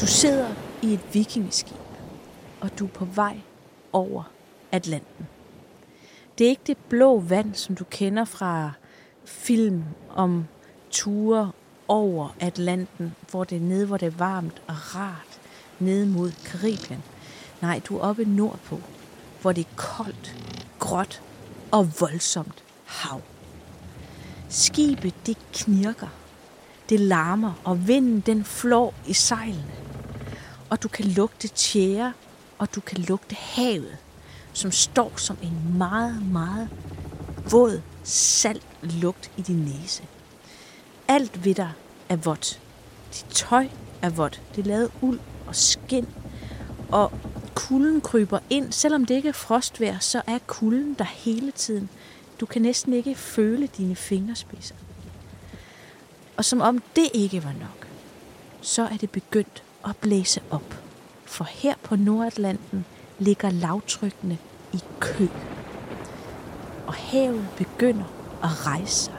Du sidder i et vikingeskib, og du er på vej over Atlanten. Det er ikke det blå vand, som du kender fra film om ture over Atlanten, hvor det er nede, hvor det er varmt og rart, nede mod Karibien. Nej, du er oppe nordpå, hvor det er koldt, gråt og voldsomt hav. Skibet, det knirker. Det larmer, og vinden den flår i sejlene. Og du kan lugte tjære, og du kan lugte havet, som står som en meget, meget våd, salt lugt i din næse. Alt ved dig er vådt. Dit tøj er vådt. Det er lavet uld og skin. Og kulden kryber ind. Selvom det ikke er frostvejr, så er kulden der hele tiden. Du kan næsten ikke føle dine fingerspidser. Og som om det ikke var nok, så er det begyndt og blæse op. For her på Nordatlanten ligger lavtrykkene i kø. Og havet begynder at rejse sig.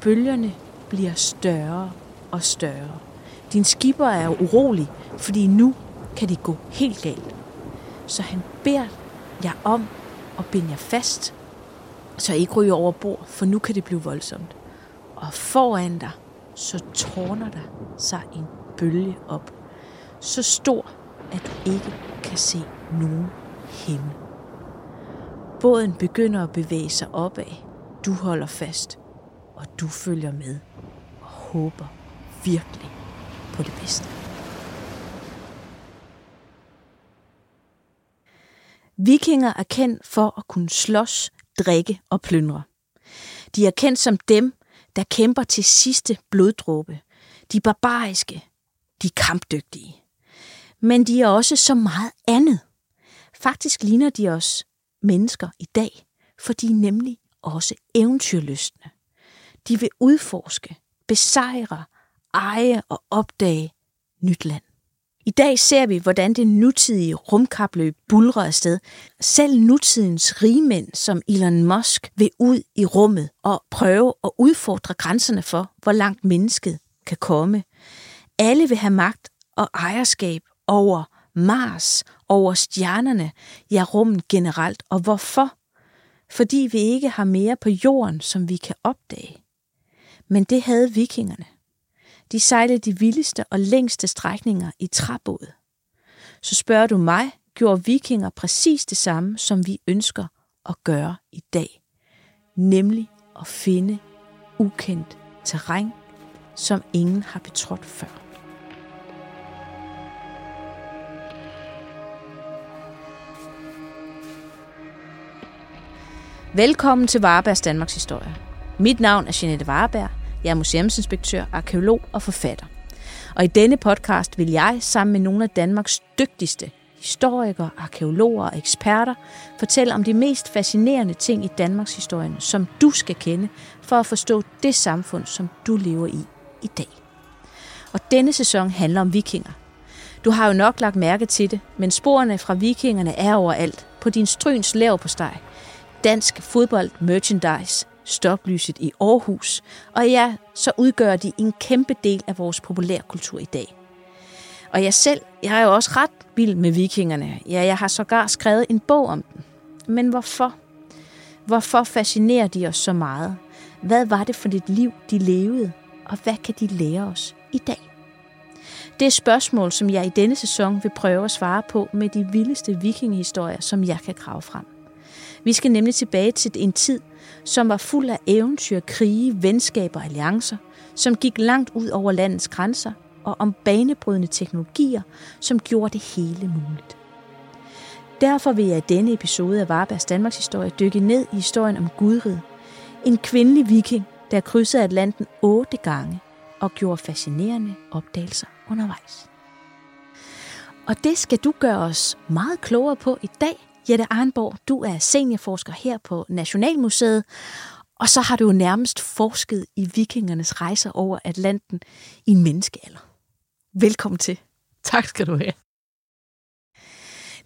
Bølgerne bliver større og større. Din skipper er urolig, fordi nu kan det gå helt galt. Så han beder jer om at binde jer fast, så I ikke ryger over bord, for nu kan det blive voldsomt. Og foran dig, så tårner der sig en bølge op. Så stor, at du ikke kan se nogen himmel. Båden begynder at bevæge sig opad. Du holder fast, og du følger med og håber virkelig på det bedste. Vikinger er kendt for at kunne slås, drikke og plyndre. De er kendt som dem, der kæmper til sidste bloddråbe. De barbariske, de kampdygtige. Men de er også så meget andet. Faktisk ligner de os mennesker i dag, for de er nemlig også eventyrlystne. De vil udforske, besejre, eje og opdage nyt land. I dag ser vi, hvordan det nutidige rumkapløb bulrer afsted. Selv nutidens rigmænd som Elon Musk vil ud i rummet og prøve at udfordre grænserne for, hvor langt mennesket kan komme. Alle vil have magt og ejerskab over Mars, over stjernerne, ja rummet generelt. Og hvorfor? Fordi vi ikke har mere på jorden, som vi kan opdage. Men det havde vikingerne. De sejlede de vildeste og længste strækninger i træbåd. Så spørger du mig, gjorde vikinger præcis det samme, som vi ønsker at gøre i dag. Nemlig at finde ukendt terræn, som ingen har betrådt før. Velkommen til Varebergs Danmarks Historie. Mit navn er Jeanette Vareberg. Jeg er museumsinspektør, arkeolog og forfatter. Og i denne podcast vil jeg sammen med nogle af Danmarks dygtigste historikere, arkeologer og eksperter fortælle om de mest fascinerende ting i Danmarks historie, som du skal kende for at forstå det samfund, som du lever i i dag. Og denne sæson handler om vikinger. Du har jo nok lagt mærke til det, men sporene fra vikingerne er overalt. På din stryns lav på steg. Dansk fodbold merchandise, stoplyset i Aarhus, og ja, så udgør de en kæmpe del af vores populærkultur i dag. Og jeg selv, jeg er jo også ret vild med vikingerne. Ja, jeg har sågar skrevet en bog om dem. Men hvorfor? Hvorfor fascinerer de os så meget? Hvad var det for et liv, de levede? Og hvad kan de lære os i dag? Det er spørgsmål, som jeg i denne sæson vil prøve at svare på med de vildeste vikingehistorier, som jeg kan grave frem. Vi skal nemlig tilbage til en tid, som var fuld af eventyr, krige, venskaber og alliancer, som gik langt ud over landets grænser, og om banebrydende teknologier, som gjorde det hele muligt. Derfor vil jeg i denne episode af Varbergs Danmarks historie dykke ned i historien om Gudrid, en kvindelig viking, der krydsede Atlanten otte gange og gjorde fascinerende opdagelser undervejs. Og det skal du gøre os meget klogere på i dag, Jette Arnborg, du er seniorforsker her på Nationalmuseet, og så har du jo nærmest forsket i vikingernes rejser over Atlanten i en menneskealder. Velkommen til. Tak skal du have.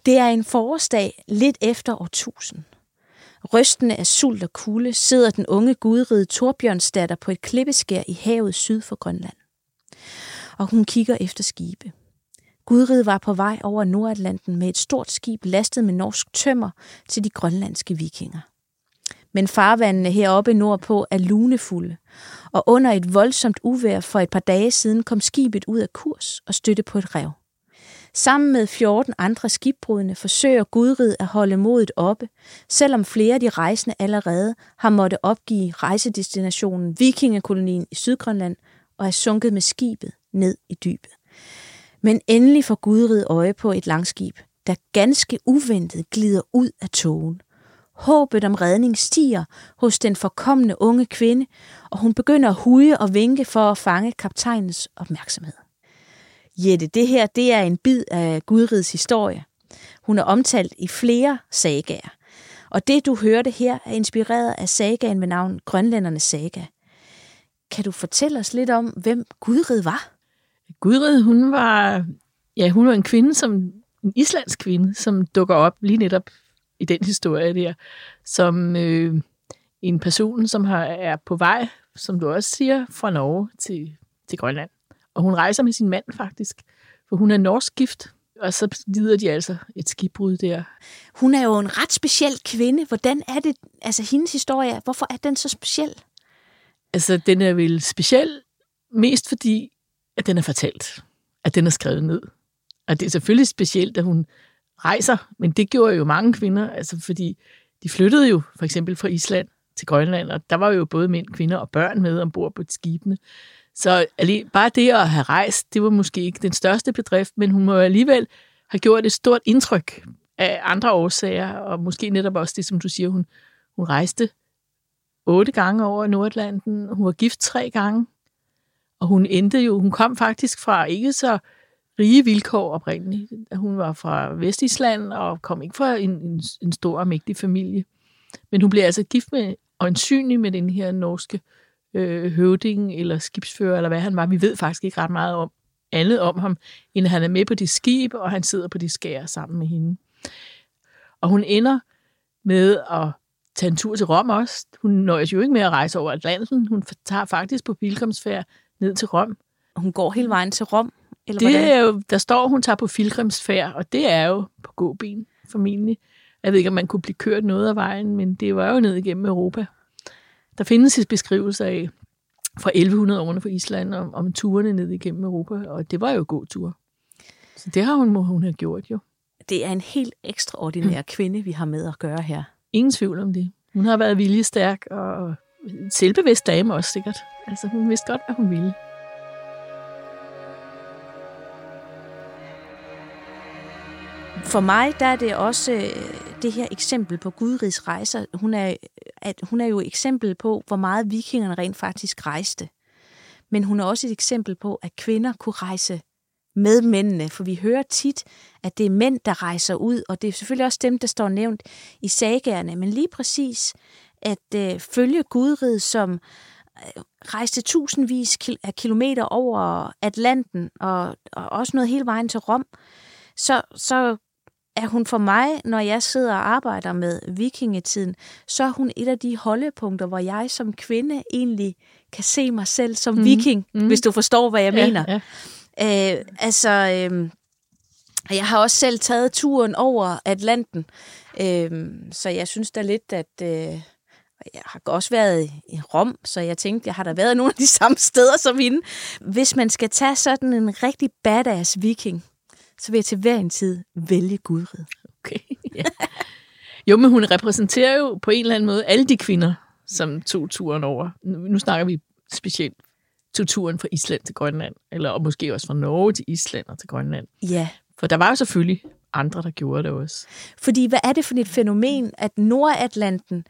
Det er en forårsdag lidt efter årtusind. Rystende af sult og kulde sidder den unge gudride Torbjørnsdatter på et klippeskær i havet syd for Grønland. Og hun kigger efter skibe. Gudrid var på vej over Nordatlanten med et stort skib lastet med norsk tømmer til de grønlandske vikinger. Men farvandene heroppe nordpå er lunefulde, og under et voldsomt uvejr for et par dage siden kom skibet ud af kurs og støtte på et rev. Sammen med 14 andre skibbrudne forsøger Gudrid at holde modet oppe, selvom flere af de rejsende allerede har måttet opgive rejsedestinationen Vikingekolonien i Sydgrønland og er sunket med skibet ned i dybet. Men endelig får Gudrid øje på et langskib, der ganske uventet glider ud af togen. Håbet om redning stiger hos den forkommende unge kvinde, og hun begynder at huge og vinke for at fange kaptajnens opmærksomhed. Jette, det her det er en bid af Gudrids historie. Hun er omtalt i flere sagaer. Og det, du hørte her, er inspireret af sagaen med navn Grønlændernes saga. Kan du fortælle os lidt om, hvem Gudrid var? Gudrid, hun var, ja, hun var en kvinde, som en islandsk kvinde, som dukker op lige netop i den historie der, som øh, en person, som har, er på vej, som du også siger, fra Norge til, til Grønland. Og hun rejser med sin mand faktisk, for hun er norsk gift, og så lider de altså et skibbrud der. Hun er jo en ret speciel kvinde. Hvordan er det, altså hendes historie, hvorfor er den så speciel? Altså, den er vel speciel mest fordi, at den er fortalt. At den er skrevet ned. Og det er selvfølgelig specielt, at hun rejser, men det gjorde jo mange kvinder, altså fordi de flyttede jo for eksempel fra Island til Grønland, og der var jo både mænd, kvinder og børn med ombord på skibene. Så bare det at have rejst, det var måske ikke den største bedrift, men hun må alligevel have gjort et stort indtryk af andre årsager, og måske netop også det, som du siger, hun, hun rejste otte gange over Nordatlanten, hun var gift tre gange, og hun endte jo, hun kom faktisk fra ikke så rige vilkår oprindeligt. Hun var fra Vestisland og kom ikke fra en, en, en stor og mægtig familie. Men hun blev altså gift med, og ansynlig med den her norske øh, høvding eller skibsfører, eller hvad han var. Vi ved faktisk ikke ret meget om andet om ham, end han er med på det skib, og han sidder på de skær sammen med hende. Og hun ender med at tage en tur til Rom også. Hun nøjes jo ikke med at rejse over Atlanten. Hun tager faktisk på pilgrimsfærd ned til Rom. Hun går hele vejen til Rom? Eller det hvordan? er jo, der står, hun tager på pilgrimsfærd, og det er jo på gåben formentlig. Jeg ved ikke, om man kunne blive kørt noget af vejen, men det var jo ned igennem Europa. Der findes et beskrivelse af fra 1100-årene for Island om, om turene ned igennem Europa, og det var jo god tur. Så det har hun, må hun have gjort jo. Det er en helt ekstraordinær kvinde, vi har med at gøre her. Ingen tvivl om det. Hun har været viljestærk og selvbevidst dame også sikkert. Altså hun vidste godt, hvad hun ville. For mig der er det også øh, det her eksempel på Gudrids rejser. Hun er, at hun er jo et eksempel på, hvor meget vikingerne rent faktisk rejste. Men hun er også et eksempel på, at kvinder kunne rejse med mændene, for vi hører tit, at det er mænd, der rejser ud, og det er selvfølgelig også dem, der står nævnt i sagerne, men lige præcis at øh, følge Gudrid, som øh, rejste tusindvis af kilometer over Atlanten, og, og også noget hele vejen til Rom, så, så er hun for mig, når jeg sidder og arbejder med vikingetiden, så er hun et af de holdepunkter, hvor jeg som kvinde egentlig kan se mig selv som mm. viking, mm. hvis du forstår, hvad jeg ja, mener. Ja. Øh, altså, øh, jeg har også selv taget turen over Atlanten, øh, så jeg synes da lidt, at... Øh, jeg har også været i Rom, så jeg tænkte, jeg har da været nogle af de samme steder som hende. Hvis man skal tage sådan en rigtig badass viking, så vil jeg til hver en tid vælge Gudrid. Okay, ja. Jo, men hun repræsenterer jo på en eller anden måde alle de kvinder, som tog turen over. Nu, snakker vi specielt tog turen fra Island til Grønland, eller og måske også fra Norge til Island og til Grønland. Ja. For der var jo selvfølgelig andre, der gjorde det også. Fordi hvad er det for et fænomen, at Nordatlanten,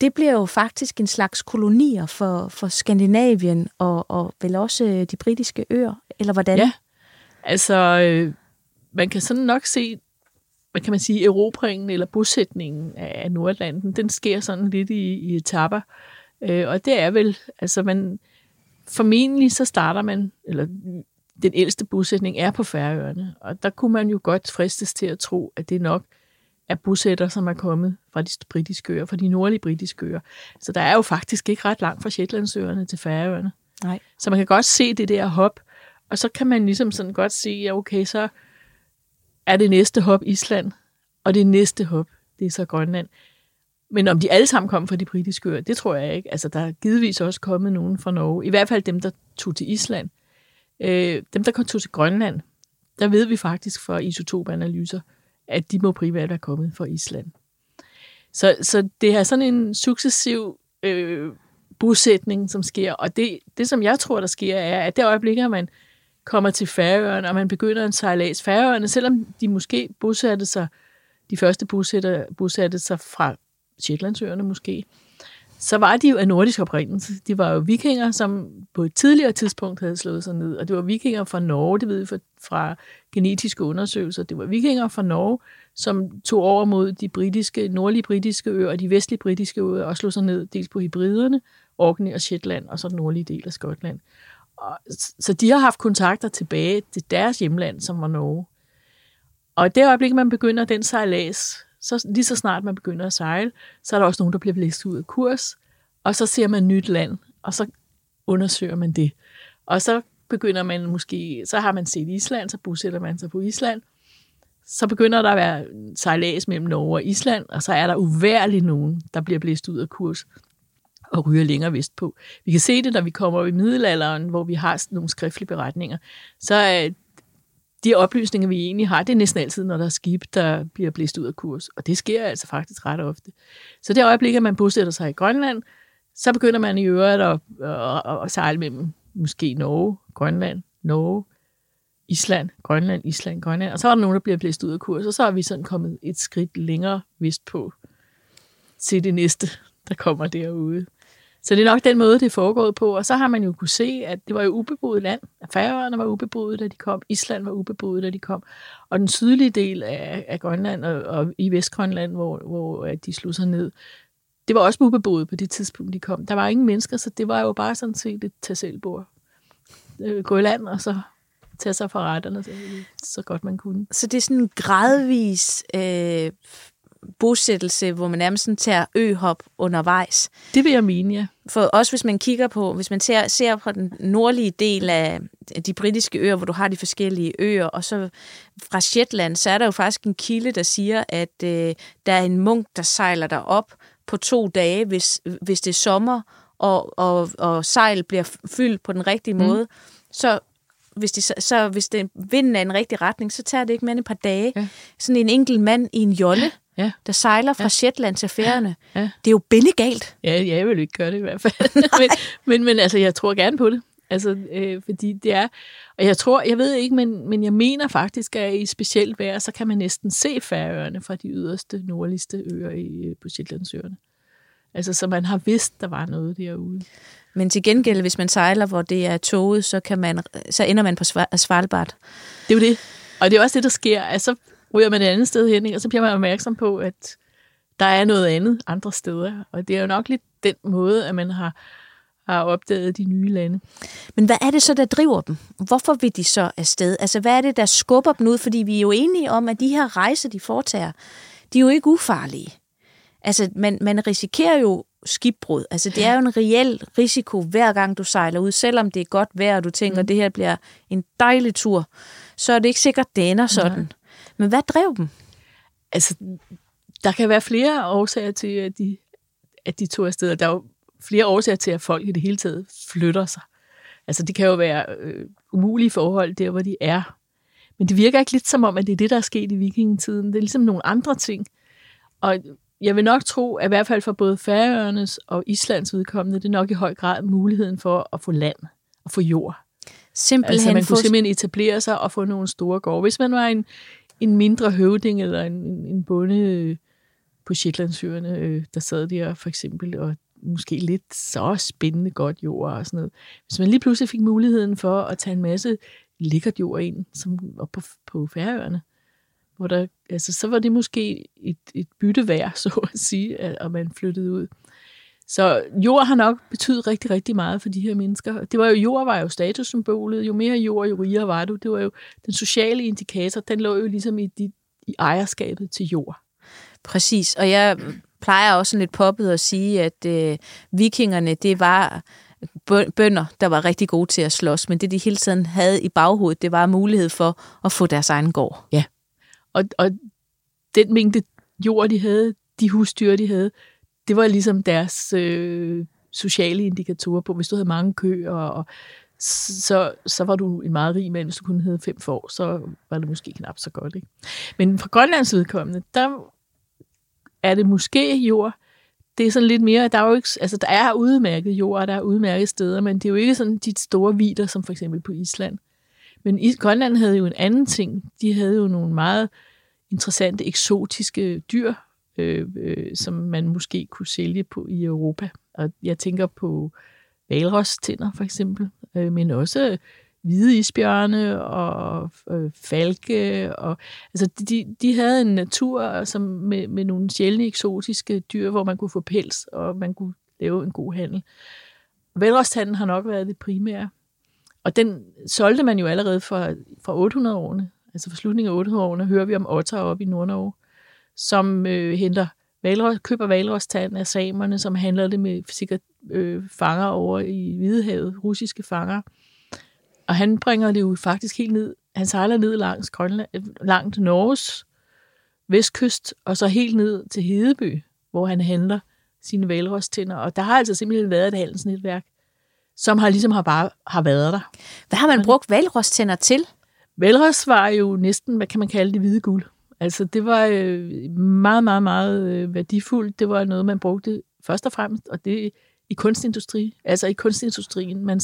det bliver jo faktisk en slags kolonier for, for Skandinavien og, og vel også øh, de britiske øer, eller hvordan? Ja, altså øh, man kan sådan nok se, hvad kan man sige, erobringen eller bosætningen af Nordatlanten, den sker sådan lidt i, i etapper. Øh, og det er vel, altså man, formentlig så starter man, eller den ældste bosætning er på Færøerne, og der kunne man jo godt fristes til at tro, at det nok er bosætter, som er kommet fra de britiske øer, fra de nordlige britiske øer. Så der er jo faktisk ikke ret langt fra Shetlandsøerne til Færøerne. Nej. Så man kan godt se det der hop, og så kan man ligesom sådan godt se, at okay, så er det næste hop Island, og det næste hop, det er så Grønland. Men om de alle sammen kom fra de britiske øer, det tror jeg ikke. Altså, der er givetvis også kommet nogen fra Norge. I hvert fald dem, der tog til Island. Øh, dem, der kom tog til Grønland, der ved vi faktisk fra isotopanalyser, at de må primært være kommet fra Island. Så, så det er sådan en successiv øh, bosætning, som sker. Og det, det, som jeg tror, der sker, er, at det øjeblik, at man kommer til Færøerne, og man begynder en sejlads. Færøerne, selvom de måske bosatte sig, de første bosætter, bosatte sig fra Shetlandsøerne måske, så var de jo af nordisk oprindelse. De var jo vikinger, som på et tidligere tidspunkt havde slået sig ned, og det var vikinger fra Norge, det ved vi fra, fra genetiske undersøgelser. Det var vikinger fra Norge, som tog over mod de britiske, nordlige britiske øer og de vestlige britiske øer og slog sig ned dels på hybriderne, Orkney og Shetland, og så den nordlige del af Skotland. Og, så de har haft kontakter tilbage til deres hjemland, som var Norge. Og det øjeblik, man begynder den sejlads, så lige så snart man begynder at sejle, så er der også nogen, der bliver blæst ud af kurs, og så ser man nyt land, og så undersøger man det. Og så begynder man måske, så har man set Island, så bosætter man sig på Island, så begynder der at være sejlads mellem Norge og Island, og så er der uværligt nogen, der bliver blæst ud af kurs og ryger længere vestpå. Vi kan se det, når vi kommer i middelalderen, hvor vi har nogle skriftlige beretninger. Så er de oplysninger, vi egentlig har, det er næsten altid, når der er skib, der bliver blæst ud af kurs. Og det sker altså faktisk ret ofte. Så det øjeblik, at man bosætter sig i Grønland, så begynder man i øvrigt at, at, at, at sejle mellem måske Norge, Grønland, Norge, Island, Grønland, Island, Grønland. Og så er der nogen, der bliver blæst ud af kurs, og så er vi sådan kommet et skridt længere vestpå til det næste, der kommer derude. Så det er nok den måde, det er foregået på. Og så har man jo kunne se, at det var jo ubeboet land. Færøerne var ubeboet, da de kom. Island var ubeboet, da de kom. Og den sydlige del af, af Grønland og, og i Vestgrønland, hvor, hvor de slog sig ned, det var også ubeboet på det tidspunkt, de kom. Der var ingen mennesker, så det var jo bare sådan set et tag øh, Gå i land, og så tage sig for retterne så, så godt man kunne. Så det er sådan en gradvis øh, bosættelse, hvor man nærmest sådan tager øhop undervejs. Det vil jeg mene, ja. For også hvis man kigger på, hvis man ser, ser på den nordlige del af de britiske øer, hvor du har de forskellige øer, og så fra Shetland, så er der jo faktisk en kilde, der siger, at øh, der er en munk, der sejler der op på to dage, hvis, hvis det er sommer, og, og, og sejl bliver fyldt på den rigtige mm. måde, så hvis, de, så, hvis det, vinden er i en rigtig retning, så tager det ikke mere end et par dage. Ja. Sådan en enkelt mand i en jolle, ja. der sejler fra ja. Shetland til Færøerne. Ja. Det er jo bindegalt. Ja, jeg vil ikke gøre det i hvert fald. men, men, men altså, jeg tror gerne på det. Altså, øh, fordi det er, og jeg tror, jeg ved ikke, men, men jeg mener faktisk, at i specielt vejr, så kan man næsten se Færøerne fra de yderste, nordligste øer i, på Shetlandsøerne. Altså, så man har vidst, der var noget derude. Men til gengæld, hvis man sejler, hvor det er toget, så, kan man, så ender man på Svalbard. Det er jo det. Og det er også det, der sker. Altså, ryger man et andet sted hen, og så bliver man opmærksom på, at der er noget andet andre steder. Og det er jo nok lidt den måde, at man har, har opdaget de nye lande. Men hvad er det så, der driver dem? Hvorfor vil de så afsted? Altså, hvad er det, der skubber dem ud? Fordi vi er jo enige om, at de her rejser, de foretager, de er jo ikke ufarlige. Altså, man, man risikerer jo skibbrud. Altså, det er jo en reel risiko, hver gang du sejler ud. Selvom det er godt vejr, og du tænker, mm. det her bliver en dejlig tur, så er det ikke sikkert, det ender sådan. Nej. Men hvad drev dem? Altså, der kan være flere årsager til, at de, at de tog afsted. Der er jo flere årsager til, at folk i det hele taget flytter sig. Altså, det kan jo være øh, umulige forhold der, hvor de er. Men det virker ikke lidt som om, at det er det, der er sket i vikingetiden. Det er ligesom nogle andre ting. Og jeg vil nok tro, at i hvert fald for både Færøernes og Islands vedkommende, det er nok i høj grad muligheden for at få land og få jord. Simpelthen altså man kunne simpelthen etablere sig og få nogle store gårde. Hvis man var en, en mindre høvding eller en, en bonde øh, på Shetlandsøerne, øh, der sad der for eksempel og måske lidt så spændende godt jord og sådan noget. Hvis man lige pludselig fik muligheden for at tage en masse lækkert jord ind som op på, på Færøerne, hvor der, altså, så var det måske et, et bytte værd, så at sige, at man flyttede ud. Så jord har nok betydet rigtig, rigtig meget for de her mennesker. Det var jo, jord var jo statussymbolet. Jo mere jord, jo rigere var du. Det var jo den sociale indikator, den lå jo ligesom i, dit, i ejerskabet til jord. Præcis, og jeg plejer også lidt poppet at sige, at øh, vikingerne, det var bønder, der var rigtig gode til at slås, men det de hele tiden havde i baghovedet, det var mulighed for at få deres egen gård. Ja, Og, og den mængde jord, de havde, de husdyr, de havde, det var ligesom deres øh, sociale indikatorer på. Hvis du havde mange køer, og, så, så var du en meget rig mand. Hvis du kun havde fem får, så var det måske knap så godt. Ikke? Men for Grønlands vedkommende, der er det måske jord, det er sådan lidt mere, der er jo ikke, altså der er udmærket jord, og der er udmærket steder, men det er jo ikke sådan de store vider, som for eksempel på Island. Men i Grønland havde jo en anden ting. De havde jo nogle meget interessante, eksotiske dyr, øh, øh, som man måske kunne sælge på i Europa. Og jeg tænker på valrostænder for eksempel, øh, men også hvide isbjørne og øh, falke. Og, altså de, de havde en natur som med, med nogle sjældne eksotiske dyr, hvor man kunne få pels, og man kunne lave en god handel. Valrostanden har nok været det primære. Og den solgte man jo allerede fra, fra 800-årene. Altså for slutningen af 800-årene hører vi om otter op i Nordnorge, som øh, henter valros, køber valrostand af samerne, som handler det med sikkert øh, fanger over i Hvidehavet, russiske fanger. Og han bringer det jo faktisk helt ned, han sejler ned langs Grønland, langt Norges vestkyst, og så helt ned til Hedeby, hvor han handler sine valrostænder. Og der har altså simpelthen været et handelsnetværk, som har ligesom har bare har været der. Hvad har man brugt valrostænder til? Valros var jo næsten, hvad kan man kalde det, hvide guld. Altså det var øh, meget, meget, meget øh, værdifuldt. Det var noget, man brugte først og fremmest, og det i kunstindustri, altså i kunstindustrien. Man,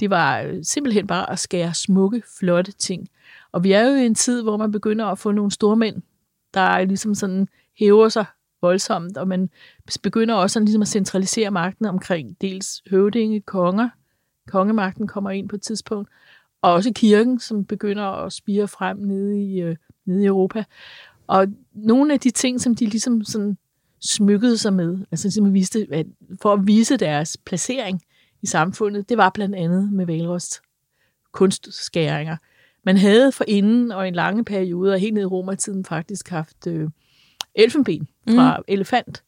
det var øh, simpelthen bare at skære smukke, flotte ting. Og vi er jo i en tid, hvor man begynder at få nogle store mænd, der ligesom sådan hæver sig voldsomt, og man begynder også sådan ligesom at centralisere magten omkring dels høvdinge, konger. Kongemagten kommer ind på et tidspunkt, og også kirken, som begynder at spire frem nede i, øh, nede i Europa. Og nogle af de ting, som de ligesom sådan smykkede sig med, altså ligesom viste, at for at vise deres placering i samfundet, det var blandt andet med Valrost kunstskæringer. Man havde for inden og en lange periode, og helt ned i romertiden faktisk haft øh, elfenben fra mm. elefant.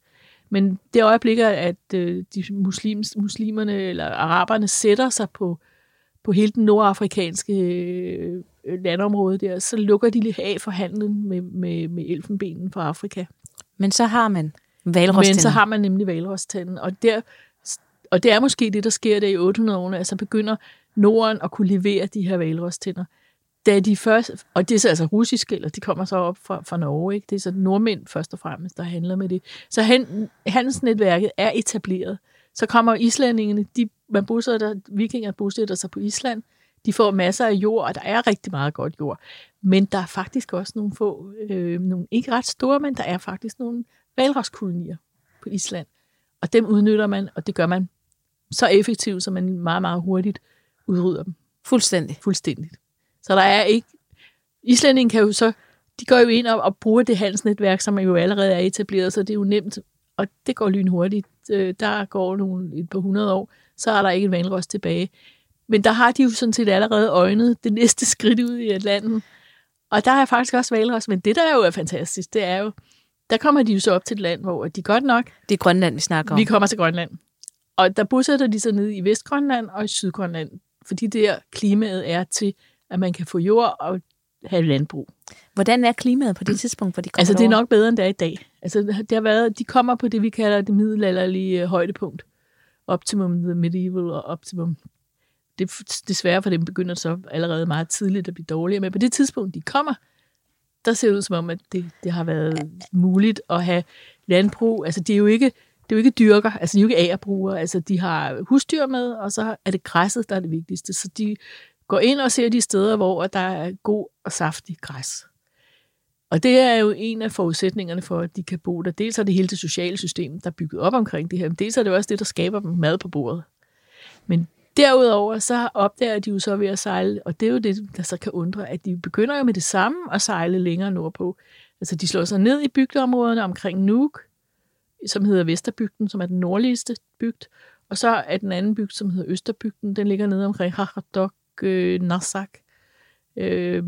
Men det øjeblik, at øh, de muslims, muslimerne eller araberne sætter sig på, på hele den nordafrikanske øh, landområde der, så lukker de lige af for handlen med, med, med elfenbenen fra Afrika. Men så har man valrostanden. Men så har man nemlig valrostanden, og, der, og det er måske det, der sker der i 800-årene, altså begynder Norden at kunne levere de her valrostænder da de først, og det er så altså russiske, eller de kommer så op fra, fra Norge, ikke? det er så nordmænd først og fremmest, der handler med det. Så han, handelsnetværket er etableret. Så kommer islændingene, de, man bosætter, vikinger bosætter sig på Island, de får masser af jord, og der er rigtig meget godt jord. Men der er faktisk også nogle få, øh, nogle ikke ret store, men der er faktisk nogle valroskolonier på Island. Og dem udnytter man, og det gør man så effektivt, så man meget, meget hurtigt udrydder dem. Fuldstændig. Fuldstændigt. Så der er ikke... Islændingen kan jo så... De går jo ind og, og bruger det handelsnetværk, som jo allerede er etableret, så det er jo nemt. Og det går lynhurtigt. Øh, der går nogle, et par hundrede år, så er der ikke en vanrost tilbage. Men der har de jo sådan set allerede øjnet det næste skridt ud i Atlanten. Og der er faktisk også valros. Men det, der er jo er fantastisk, det er jo, der kommer de jo så op til et land, hvor de godt nok... Det er Grønland, vi snakker om. Vi kommer til Grønland. Og der bosætter de sig ned i Vestgrønland og i Sydgrønland, fordi der klimaet er til, at man kan få jord og have landbrug. Hvordan er klimaet på det tidspunkt, hvor de kommer Altså, det er nok bedre, end det er i dag. Altså, det har været, de kommer på det, vi kalder det middelalderlige højdepunkt. Optimum the medieval og optimum. Det desværre for dem begynder så allerede meget tidligt at blive dårligere. Men på det tidspunkt, de kommer, der ser det ud som om, at det, det har været muligt at have landbrug. Altså, det er jo ikke, det er jo ikke dyrker, altså de er jo ikke agerbrugere. Altså, de har husdyr med, og så er det græsset, der er det vigtigste. Så de går ind og ser de steder, hvor der er god og saftig græs. Og det er jo en af forudsætningerne for, at de kan bo der. Dels er det hele det sociale system, der er bygget op omkring det her, men dels er det også det, der skaber dem mad på bordet. Men derudover, så opdager de jo så ved at sejle, og det er jo det, der så kan undre, at de begynder jo med det samme at sejle længere nordpå. Altså de slår sig ned i bygdeområderne omkring Nuuk, som hedder Vesterbygden, som er den nordligste bygd, og så er den anden bygd, som hedder Østerbygden, den ligger nede omkring Haradok, øh, Narsak. Øh,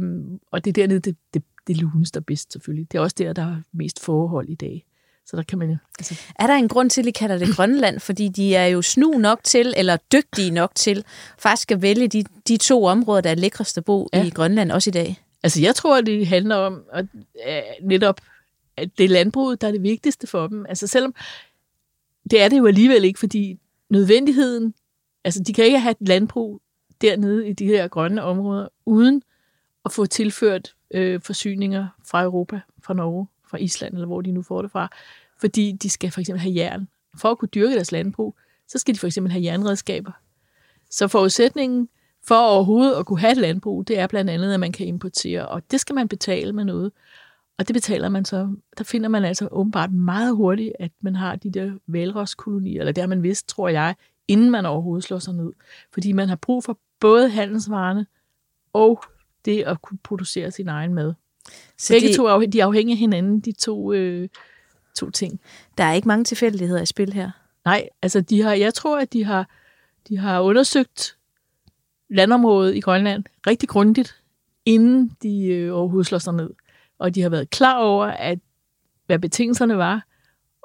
og det er dernede, det, det, det luneste og bedst selvfølgelig. Det er også der, der er mest forhold i dag. Så der kan man jo... Altså... Er der en grund til, at de kalder det Grønland? Fordi de er jo snu nok til, eller dygtige nok til, faktisk at vælge de, de to områder, der er lækrest at bo ja. i Grønland også i dag. Altså, jeg tror, det handler om at, at netop, at det er landbruget, der er det vigtigste for dem. Altså, selvom det er det jo alligevel ikke, fordi nødvendigheden, altså, de kan ikke have et landbrug dernede i de her grønne områder, uden at få tilført øh, forsyninger fra Europa, fra Norge, fra Island, eller hvor de nu får det fra, fordi de skal for eksempel have jern. For at kunne dyrke deres landbrug, så skal de for eksempel have jernredskaber. Så forudsætningen for overhovedet at kunne have et landbrug, det er blandt andet, at man kan importere, og det skal man betale med noget. Og det betaler man så, der finder man altså åbenbart meget hurtigt, at man har de der valroskolonier, eller det har man vidst, tror jeg, inden man overhovedet slår sig ned. Fordi man har brug for både handelsvarerne og det at kunne producere sin egen mad. Så Begge de, to er, de er afhængige af hinanden, de to, øh, to ting. Der er ikke mange tilfældigheder i spil her. Nej, altså de har, jeg tror, at de har, de har undersøgt landområdet i Grønland rigtig grundigt, inden de øh, overhovedet slår sig ned. Og de har været klar over, at hvad betingelserne var,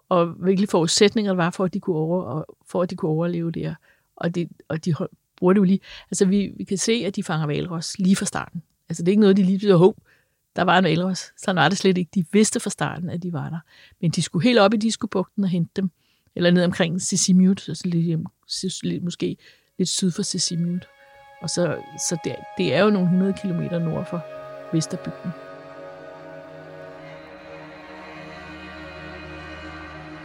og hvilke forudsætninger der var for, at de kunne, over, for, at de kunne overleve der. Og, det, og de bruger det jo lige. Altså, vi, vi kan se, at de fanger valros lige fra starten. Altså, det er ikke noget, de lige bliver håb. Der var en valros. Sådan var det slet ikke. De vidste fra starten, at de var der. Men de skulle helt op i Diskobugten og hente dem. Eller ned omkring Sissimut, altså lidt, lidt, måske lidt syd for Sissimut. Og så, så det, det er jo nogle 100 km nord for Vesterbygden.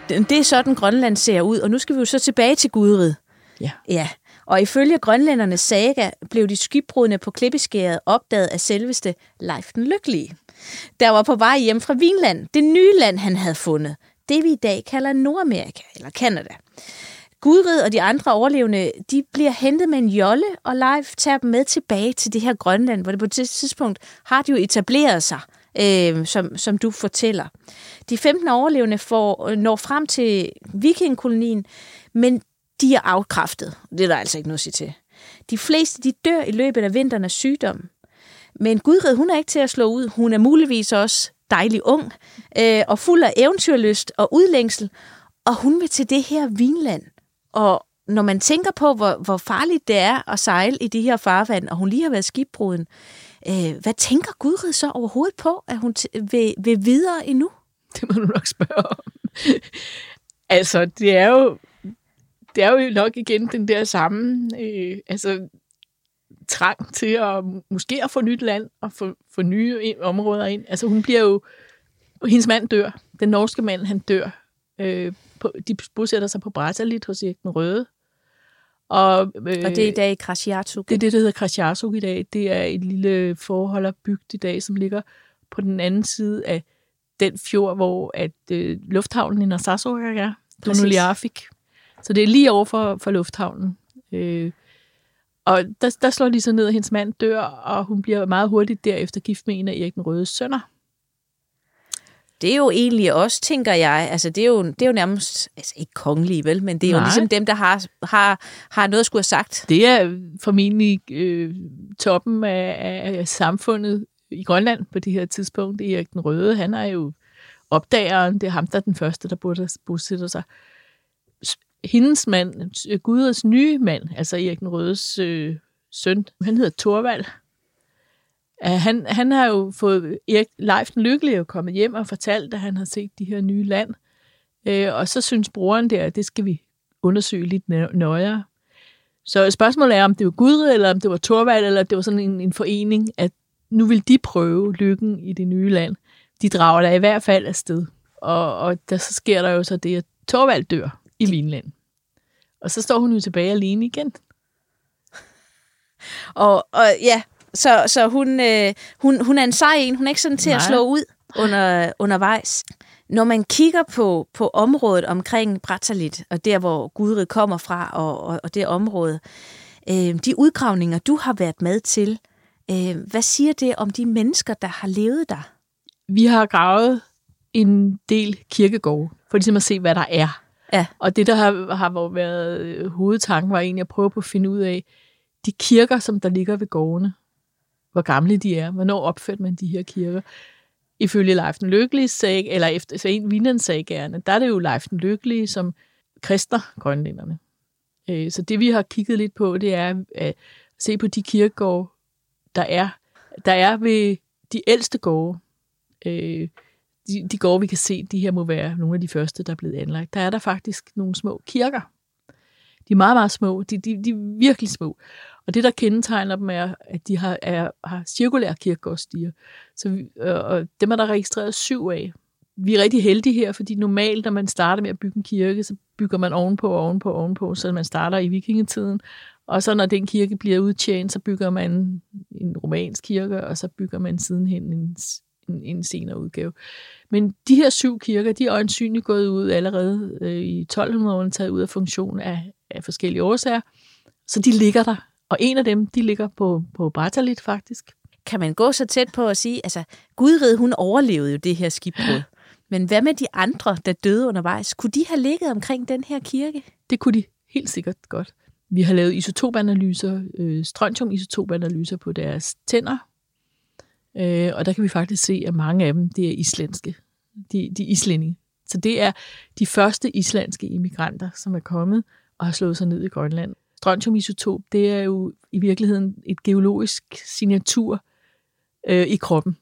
Det er sådan, Grønland ser ud, og nu skal vi jo så tilbage til Gudrid. Ja. Ja, og ifølge grønlændernes saga blev de skibbrudne på klippeskæret opdaget af selveste Leif den Lykkelige, der var på vej hjem fra Vinland, det nye land, han havde fundet. Det vi i dag kalder Nordamerika, eller Kanada. Gudrid og de andre overlevende, de bliver hentet med en jolle, og Leif tager dem med tilbage til det her Grønland, hvor det på det tidspunkt har de jo etableret sig, øh, som, som du fortæller. De 15 overlevende får, øh, når frem til vikingkolonien, men de er afkræftet. Det er der altså ikke noget at sige til. De fleste de dør i løbet af vinteren af sygdom. Men Gudrid, hun er ikke til at slå ud. Hun er muligvis også dejlig ung øh, og fuld af eventyrlyst og udlængsel. Og hun vil til det her vinland. Og når man tænker på, hvor, hvor farligt det er at sejle i de her farvand, og hun lige har været skibbruden, øh, hvad tænker Gudrid så overhovedet på, at hun vil, vil videre endnu? Det må du nok spørge om. altså, det er jo det er jo nok igen den der samme øh, altså, trang til at måske at få nyt land og få, få nye ind, områder ind. Altså hun bliver jo, hendes mand dør, den norske mand, han dør. Øh, på, de bosætter sig på Bratalit hos Erik den Røde. Og, øh, og det er i dag Krasjatsuk? Det er det, der hedder Krasjatsuk i dag. Det er et lille forholderbygd i dag, som ligger på den anden side af den fjord, hvor at øh, lufthavnen i Narsarsuaq er. Donuliarfik. Så det er lige over for, for lufthavnen. Øh, og der, der slår de så ned, at hendes mand dør, og hun bliver meget hurtigt derefter gift med en af Erik den Røde sønner. Det er jo egentlig også, tænker jeg, altså det er jo, det er jo nærmest, altså ikke kongelige vel, men det er Nej. jo ligesom dem, der har, har, har noget at skulle have sagt. Det er formentlig øh, toppen af, af samfundet i Grønland på det her tidspunkt. Erik den Røde, han er jo opdageren, det er ham, der er den første, der bosætter sig hendes mand, Guders nye mand, altså Erik den Rødes øh, søn, han hedder Torvald. Uh, han, han har jo fået, Erik Leif den Lykkelige er jo kommet hjem og fortalt, at han har set de her nye land. Uh, og så synes broren der, at det skal vi undersøge lidt nøjere. Så spørgsmålet er, om det var Gudrid, eller om det var Torvald, eller det var sådan en, en forening, at nu vil de prøve lykken i det nye land. De drager der i hvert fald afsted. Og, og der, så sker der jo så det, at Torvald dør i Vinland. Og så står hun jo tilbage alene igen. Og, og ja, så, så hun, øh, hun, hun er en sej en. Hun er ikke sådan til Nej. at slå ud under, undervejs. Når man kigger på, på området omkring Bratalit, og der, hvor Gudrid kommer fra, og, og, og det område, øh, de udgravninger, du har været med til, øh, hvad siger det om de mennesker, der har levet der? Vi har gravet en del kirkegårde, for ligesom at se, hvad der er. Ja. Og det, der har, har været øh, hovedtanken, var egentlig at prøve på at finde ud af, de kirker, som der ligger ved gårdene, hvor gamle de er, hvornår opførte man de her kirker. Ifølge Leif den Lykkelige sag, eller efter så en Vinlands sagerne, der er det jo Leif den Lykkelige, som kristner grønlænderne. Øh, så det, vi har kigget lidt på, det er at se på de kirkegårde, der er, der er ved de ældste gårde, øh, de, de gårde, vi kan se, de her må være nogle af de første, der er blevet anlagt. Der er der faktisk nogle små kirker. De er meget, meget små. De, de, de er virkelig små. Og det, der kendetegner dem, er, at de har, er, har cirkulære kirkegårdsstier. Så vi, øh, og dem er der registreret syv af. Vi er rigtig heldige her, fordi normalt, når man starter med at bygge en kirke, så bygger man ovenpå, ovenpå, ovenpå, så man starter i vikingetiden. Og så når den kirke bliver udtjent, så bygger man en romansk kirke, og så bygger man sidenhen en, en, en senere udgave. Men de her syv kirker, de er øjensynligt gået ud allerede øh, i 1200-årene, taget ud af funktion af, af forskellige årsager. Så de ligger der. Og en af dem, de ligger på, på Bratalit faktisk. Kan man gå så tæt på at sige, altså Gudrid, hun overlevede jo det her skibbrud. Men hvad med de andre, der døde undervejs? Kunne de have ligget omkring den her kirke? Det kunne de helt sikkert godt. Vi har lavet isotopanalyser, øh, strontium-isotopanalyser på deres tænder, øh, og der kan vi faktisk se, at mange af dem, det er islandske. De, de islændinge. Så det er de første islandske immigranter, som er kommet og har slået sig ned i Grønland. Strontium-isotop, det er jo i virkeligheden et geologisk signatur øh, i kroppen.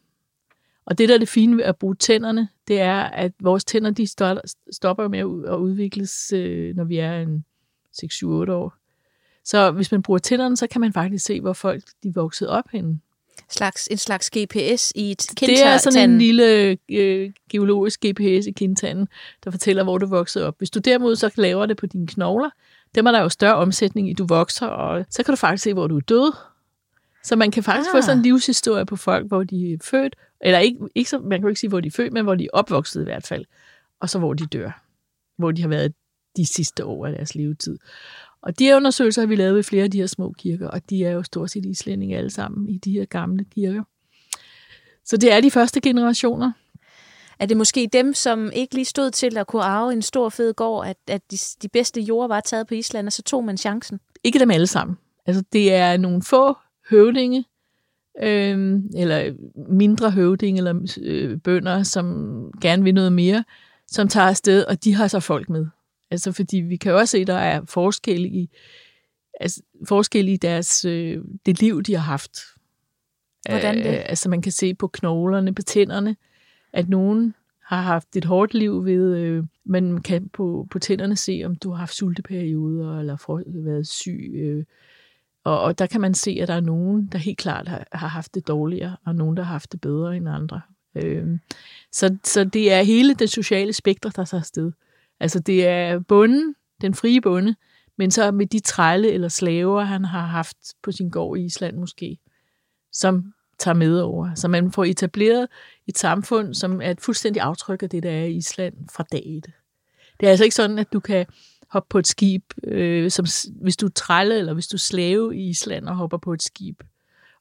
Og det, der er det fine ved at bruge tænderne, det er, at vores tænder de stopper med at udvikles, øh, når vi er en 6-7-8 år. Så hvis man bruger tænderne, så kan man faktisk se, hvor folk de voksede op henne. Slags, en slags GPS i et Det er sådan en lille øh, geologisk GPS i kindtanden, der fortæller, hvor du voksede op. Hvis du derimod så laver det på dine knogler, dem er der jo større omsætning i, du vokser, og så kan du faktisk se, hvor du er død. Så man kan faktisk ah. få sådan en livshistorie på folk, hvor de er født, eller ikke, ikke så, man kan jo ikke sige, hvor de er født, men hvor de er opvokset i hvert fald, og så hvor de dør, hvor de har været de sidste år af deres levetid. Og de undersøgelser har vi lavet ved flere af de her små kirker, og de er jo stort set islændinge alle sammen i de her gamle kirker. Så det er de første generationer. Er det måske dem, som ikke lige stod til at kunne arve en stor fed gård, at, at de, de bedste jord var taget på Island, og så tog man chancen? Ikke dem alle sammen. Altså, det er nogle få høvdinge, øh, eller mindre høvdinge, eller øh, bønder, som gerne vil noget mere, som tager afsted, og de har så folk med. Altså, fordi vi kan også se, at der er forskel i, altså, forskel i deres, øh, det liv, de har haft. Hvordan det? Øh, altså, man kan se på knoglerne, på tænderne, at nogen har haft et hårdt liv ved, øh, man kan på, på tænderne se, om du har haft sulteperioder, eller for, været syg. Øh, og, og der kan man se, at der er nogen, der helt klart har, har haft det dårligere, og nogen, der har haft det bedre end andre. Øh, så, så det er hele det sociale spektrum, der tager afsted. Altså det er bunden, den frie bunde, men så med de trælle eller slaver, han har haft på sin gård i Island måske, som tager med over. Så man får etableret et samfund, som er et fuldstændig aftryk af det, der er i Island fra dag et. Det er altså ikke sådan, at du kan hoppe på et skib, øh, som, hvis du er trælle eller hvis du er slave i Island og hopper på et skib,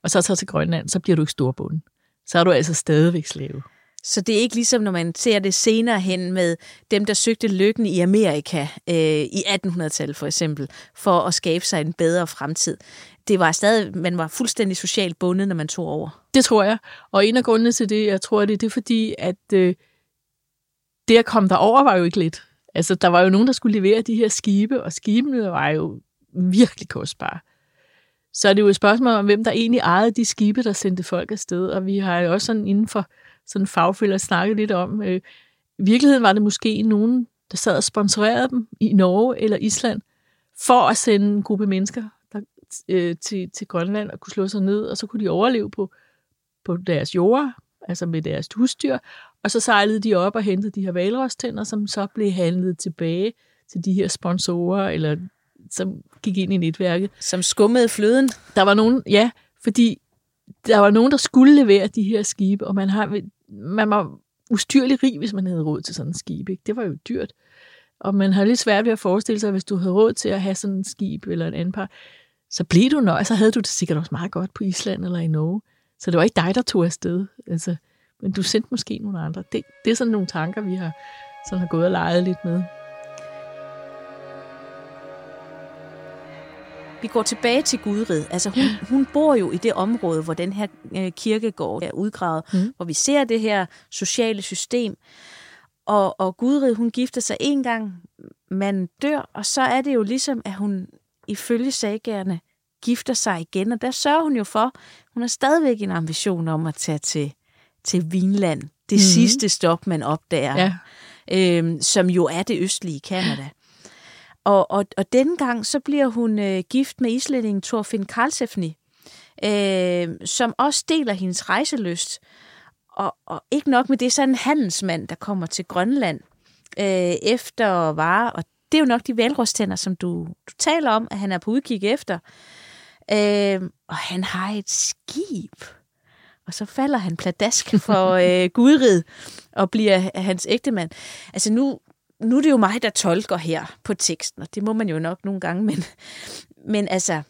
og så tager til Grønland, så bliver du ikke storbund. Så er du altså stadigvæk slave. Så det er ikke ligesom, når man ser det senere hen med dem, der søgte lykken i Amerika øh, i 1800-tallet for eksempel, for at skabe sig en bedre fremtid. Det var stadig, man var fuldstændig socialt bundet, når man tog over. Det tror jeg. Og en af grundene til det, jeg tror, det, det er fordi, at øh, det at komme derover var jo ikke lidt. Altså, der var jo nogen, der skulle levere de her skibe, og skibene var jo virkelig kostbare. Så er det jo et spørgsmål om, hvem der egentlig ejede de skibe, der sendte folk afsted. Og vi har jo også sådan inden for sådan fagfælder snakket lidt om. Øh, I virkeligheden var det måske nogen, der sad og sponsorerede dem i Norge eller Island, for at sende en gruppe mennesker der, øh, til, til Grønland og kunne slå sig ned, og så kunne de overleve på, på deres jorder, altså med deres husdyr, og så sejlede de op og hentede de her valrostænder, som så blev handlet tilbage til de her sponsorer, eller som gik ind i netværket. Som skummede fløden? Der var nogen, ja, fordi der var nogen, der skulle levere de her skibe, og man, har, man var ustyrlig rig, hvis man havde råd til sådan en skib. Ikke? Det var jo dyrt. Og man har lidt svært ved at forestille sig, at hvis du havde råd til at have sådan en skib eller en anden par, så blev du nøj, så havde du det sikkert også meget godt på Island eller i Norge. Så det var ikke dig, der tog afsted. Altså, men du sendte måske nogle andre. Det, det er sådan nogle tanker, vi har, sådan har gået og leget lidt med. Vi går tilbage til Gudrid. Altså hun, hun bor jo i det område, hvor den her øh, kirkegård er udgravet, mm. hvor vi ser det her sociale system. Og, og Gudrid, hun gifter sig en gang, man dør, og så er det jo ligesom, at hun ifølge sagerne gifter sig igen, og der sørger hun jo for, hun har stadigvæk en ambition om at tage til, til Vinland. Det mm. sidste stop, man opdager, Ja. øhm, som jo er det østlige Kanada. Og, og, og denne gang, så bliver hun øh, gift med islændingen Thorfinn Karlsefni, øh, som også deler hendes rejselyst. Og, og ikke nok med det, så er en handelsmand, der kommer til Grønland øh, efter varer, og det er jo nok de valrostænder, som du, du taler om, at han er på udkig efter. Øh, og han har et skib. Og så falder han pladask for øh, Gudrid og bliver hans ægtemand. Altså nu, nu er det jo mig, der tolker her på teksten, og det må man jo nok nogle gange, men, men altså,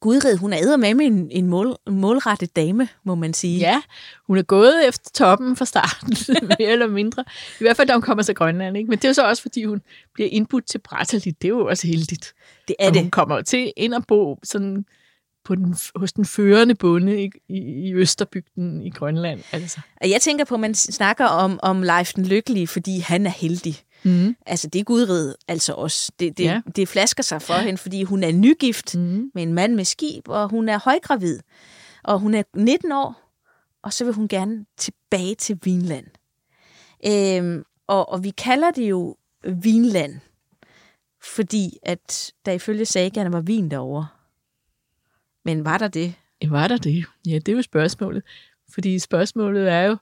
Gudrid, hun er med med en, en mål, målrettet dame, må man sige. Ja, hun er gået efter toppen fra starten, mere eller mindre. I hvert fald, da hun kommer til Grønland. Ikke? Men det er jo så også, fordi hun bliver indbudt til Brattalit. Det er jo også heldigt. det er og det. hun kommer til ind og bo sådan på den, hos den førende bonde i, i, i Østerbygden i Grønland. Altså. Jeg tænker på, at man snakker om, om Leif den Lykkelige, fordi han er heldig. Mm. Altså, det er Gudrid altså også. Det, det, Ja. ja. det flasker sig for hende, fordi hun er nygift Mm. med en mand med skib, og hun er højgravid. Og hun er 19 år, og så vil hun gerne tilbage til Vinland. Øhm, og, og vi kalder det jo Vinland, fordi at der ifølge sagerne var vin derovre. Men var der det? Var der det? Ja, det er jo spørgsmålet. Fordi spørgsmålet er jo,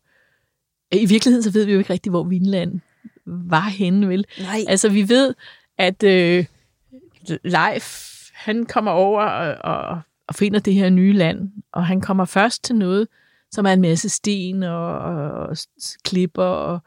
i virkeligheden så ved vi jo ikke rigtig, hvor Vinland var henne, vel? Nej. Altså, vi ved, at øh, Leif, han kommer over og, og, og finder det her nye land, og han kommer først til noget, som er en masse sten og, og, og klipper, og,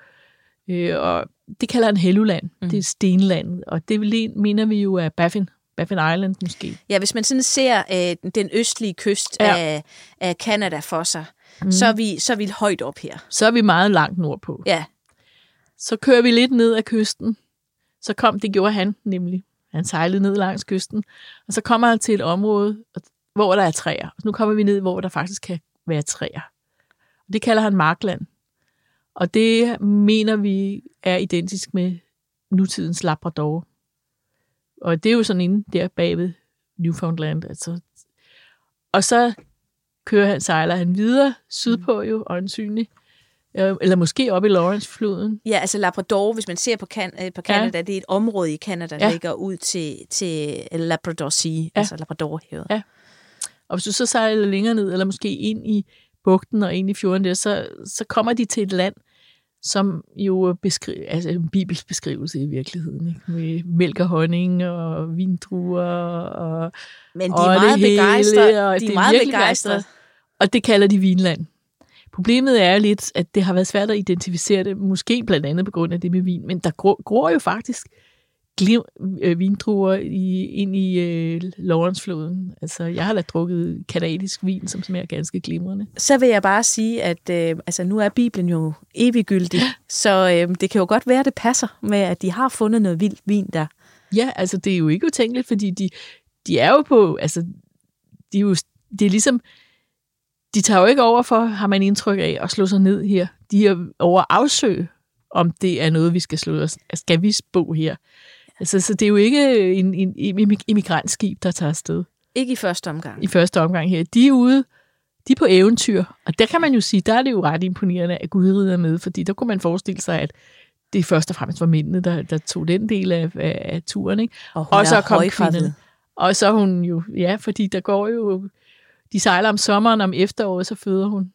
øh, og det kalder han Helluland. Mm. Det er stenland, og det mener vi jo er Baffin, Baffin Island måske. Ja, hvis man sådan ser øh, den østlige kyst Ja. af, af Canada for sig, mm. så, er vi, så er vi højt op her. Så er vi meget langt nordpå. Ja, Så kører vi lidt ned ad kysten. Så kom, det gjorde han nemlig. Han sejlede ned langs kysten. Og så kommer han til et område, hvor der er træer. Og nu kommer vi ned, hvor der faktisk kan være træer. Og det kalder han Markland. Og det mener vi er identisk med nutidens Labrador. Og det er jo sådan inde der bagved Newfoundland. Altså. Og så kører han, sejler han videre sydpå jo, øjensynligt. Eller måske op i Lawrence-floden. ja altså Labrador, hvis man ser på, kan, øh, på Canada, ja. det er et område i Canada, der ja. ligger ud til, til Labrador Sea, ja. altså Labradorhavet. Ja. Og hvis du så sejler længere ned, eller måske ind i bugten og ind i fjorden der, så, så kommer de til et land, som jo beskriver, altså en bibelsk beskrivelse i virkeligheden, ikke? med mælk og honning og vindruer og, Men de er meget begejstrede. De er meget begejstrede. og det kalder de Vinland. Problemet er lidt, at det har været svært at identificere det, måske blandt andet på grund af det med vin, men der gror jo faktisk glim, øh, vindruer i, ind i øh, Lawrence-floden. Altså, jeg har da drukket kanadisk vin, som smager ganske glimrende. Så vil jeg bare sige, at øh, altså, nu er Bibelen jo eviggyldig, så øh, det kan jo godt være, at det passer med, at de har fundet noget vildt vin der. Ja, altså, det er jo ikke utænkeligt, fordi de, de er jo på, altså, de er jo, det er ligesom, de tager jo ikke over for, har man indtryk af, at slå sig ned her. De er over at afsøge, om det er noget, vi skal slå os. Skal vi bo her? Altså, så det er jo ikke en, en, en immigrantskib, der tager afsted Ikke i første omgang. i første omgang her. De er ude, de er på eventyr. Og der kan man jo sige, der er det jo ret imponerende, at Gud er med, fordi der kunne man forestille sig, at det først og fremmest var mændene, der, der tog den del af, af, af turen. Ikke? Og Og så kom kvinderne. Og så hun jo, ja, fordi der går jo, de sejler om sommeren, om efteråret, så føder hun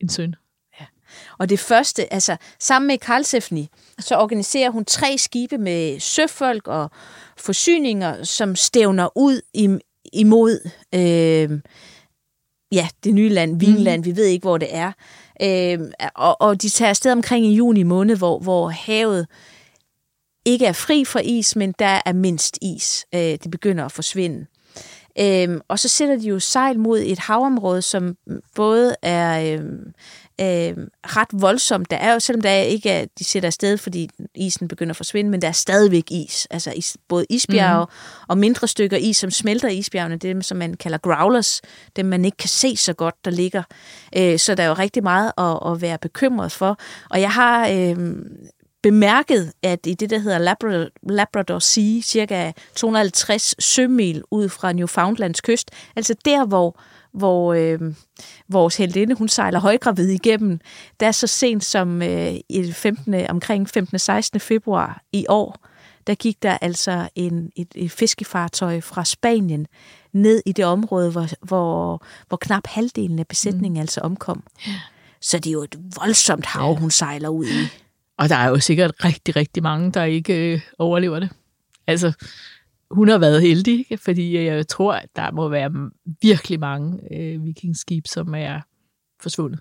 en søn. Og det første, altså sammen med Karlsefni, så organiserer hun tre skibe med søfolk og forsyninger, som stævner ud im- imod øh, ja, det nye land, Vinland. Mm. Vi ved ikke, hvor det er. Øh, og, og de tager afsted omkring i juni måned, hvor, hvor havet ikke er fri for is, men der er mindst is. Øh, det begynder at forsvinde. Øhm, og så sætter de jo sejl mod et havområde, som både er øhm, øhm, ret voldsomt. Der er jo, selvom der ikke er, de sætter afsted, fordi isen begynder at forsvinde, men der er stadigvæk is. Altså is, både isbjerge mm. og mindre stykker is, som smelter isbjergene, det er dem, som man kalder growlers, dem man ikke kan se så godt, der ligger. Øh, så der er jo rigtig meget at, at være bekymret for. Og jeg har... Øhm, bemærket, at i det, der hedder Labrador, Labrador Sea, cirka 250 sømil ud fra Newfoundlands kyst, altså der, hvor, hvor øh, vores heldinde, hun sejler højgravid igennem, der er så sent som øh, i 15, omkring 15. 16. februar i år, der gik der altså en, et, et fiskefartøj fra Spanien ned i det område, hvor, hvor, hvor knap halvdelen af besætningen mm. altså omkom. Så det er jo et voldsomt hav, hun sejler ud i. Og der er jo sikkert rigtig, rigtig mange, der ikke øh, overlever det. Altså, hun har været heldig, fordi jeg tror, at der må være virkelig mange øh, vikingskib, som er forsvundet.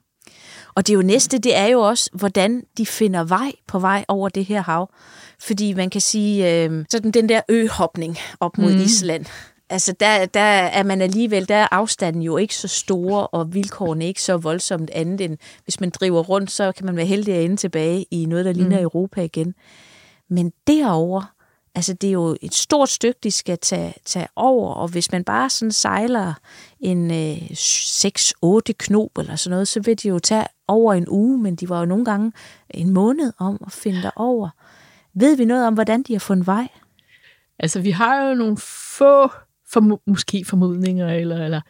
Og det er jo næste, det er jo også, hvordan de finder vej på vej over det her hav. Fordi man kan sige, øh, sådan den der øhopning op mod mm. Island, altså der, der er man alligevel, der er afstanden jo ikke så store, og vilkårene ikke så voldsomt andet end, hvis man driver rundt, så kan man være heldig at ende tilbage i noget, der ligner mm. Europa igen. Men derover altså det er jo et stort stykke, de skal tage, tage over, og hvis man bare sådan sejler en øh, 6-8 knop eller sådan noget, så vil de jo tage over en uge, men de var jo nogle gange en måned om at finde der over. Ved vi noget om, hvordan de har fundet vej? Altså, vi har jo nogle få for, måske formodninger, eller, eller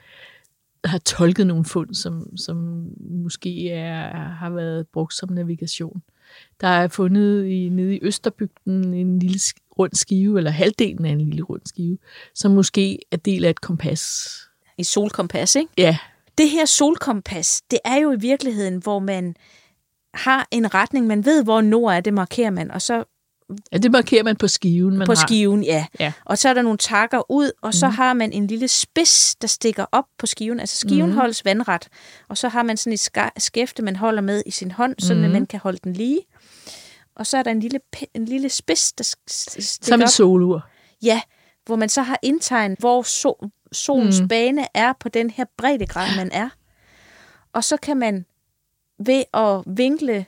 har tolket nogle fund, som, som måske er, har været brugt som navigation. Der er fundet i, nede i Østerbygden en lille rund skive, eller halvdelen af en lille rund skive, som måske er del af et kompas. Et solkompas, ikke? Ja. Det her solkompas, det er jo i virkeligheden, hvor man har en retning, man ved, hvor nord er, det markerer man, og så Ja, det markerer man på skiven. Man på har. skiven, ja. ja. Og så er der nogle takker ud, og så mm. har man en lille spids, der stikker op på skiven. Altså skiven mm. holdes vandret, og så har man sådan et skæfte, man holder med i sin hånd, så mm. at man kan holde den lige. Og så er der en lille, en lille spids, der Som en solur. Ja, hvor man så har indtegnet, hvor so, solens mm. bane er på den her breddegrad, man er. Og så kan man ved at vinkle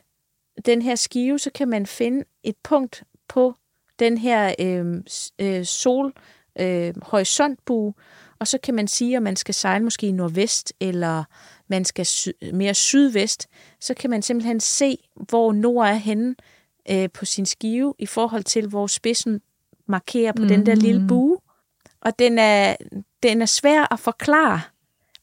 den her skive, så kan man finde et punkt, på den her øh, øh, sol øh, horisontbue, og så kan man sige, at man skal sejle måske i nordvest, eller man skal sy- mere sydvest, så kan man simpelthen se, hvor nord er henne øh, på sin skive, i forhold til, hvor spidsen markerer på mm. den der lille mm. bue. Og den er, den er svær at forklare,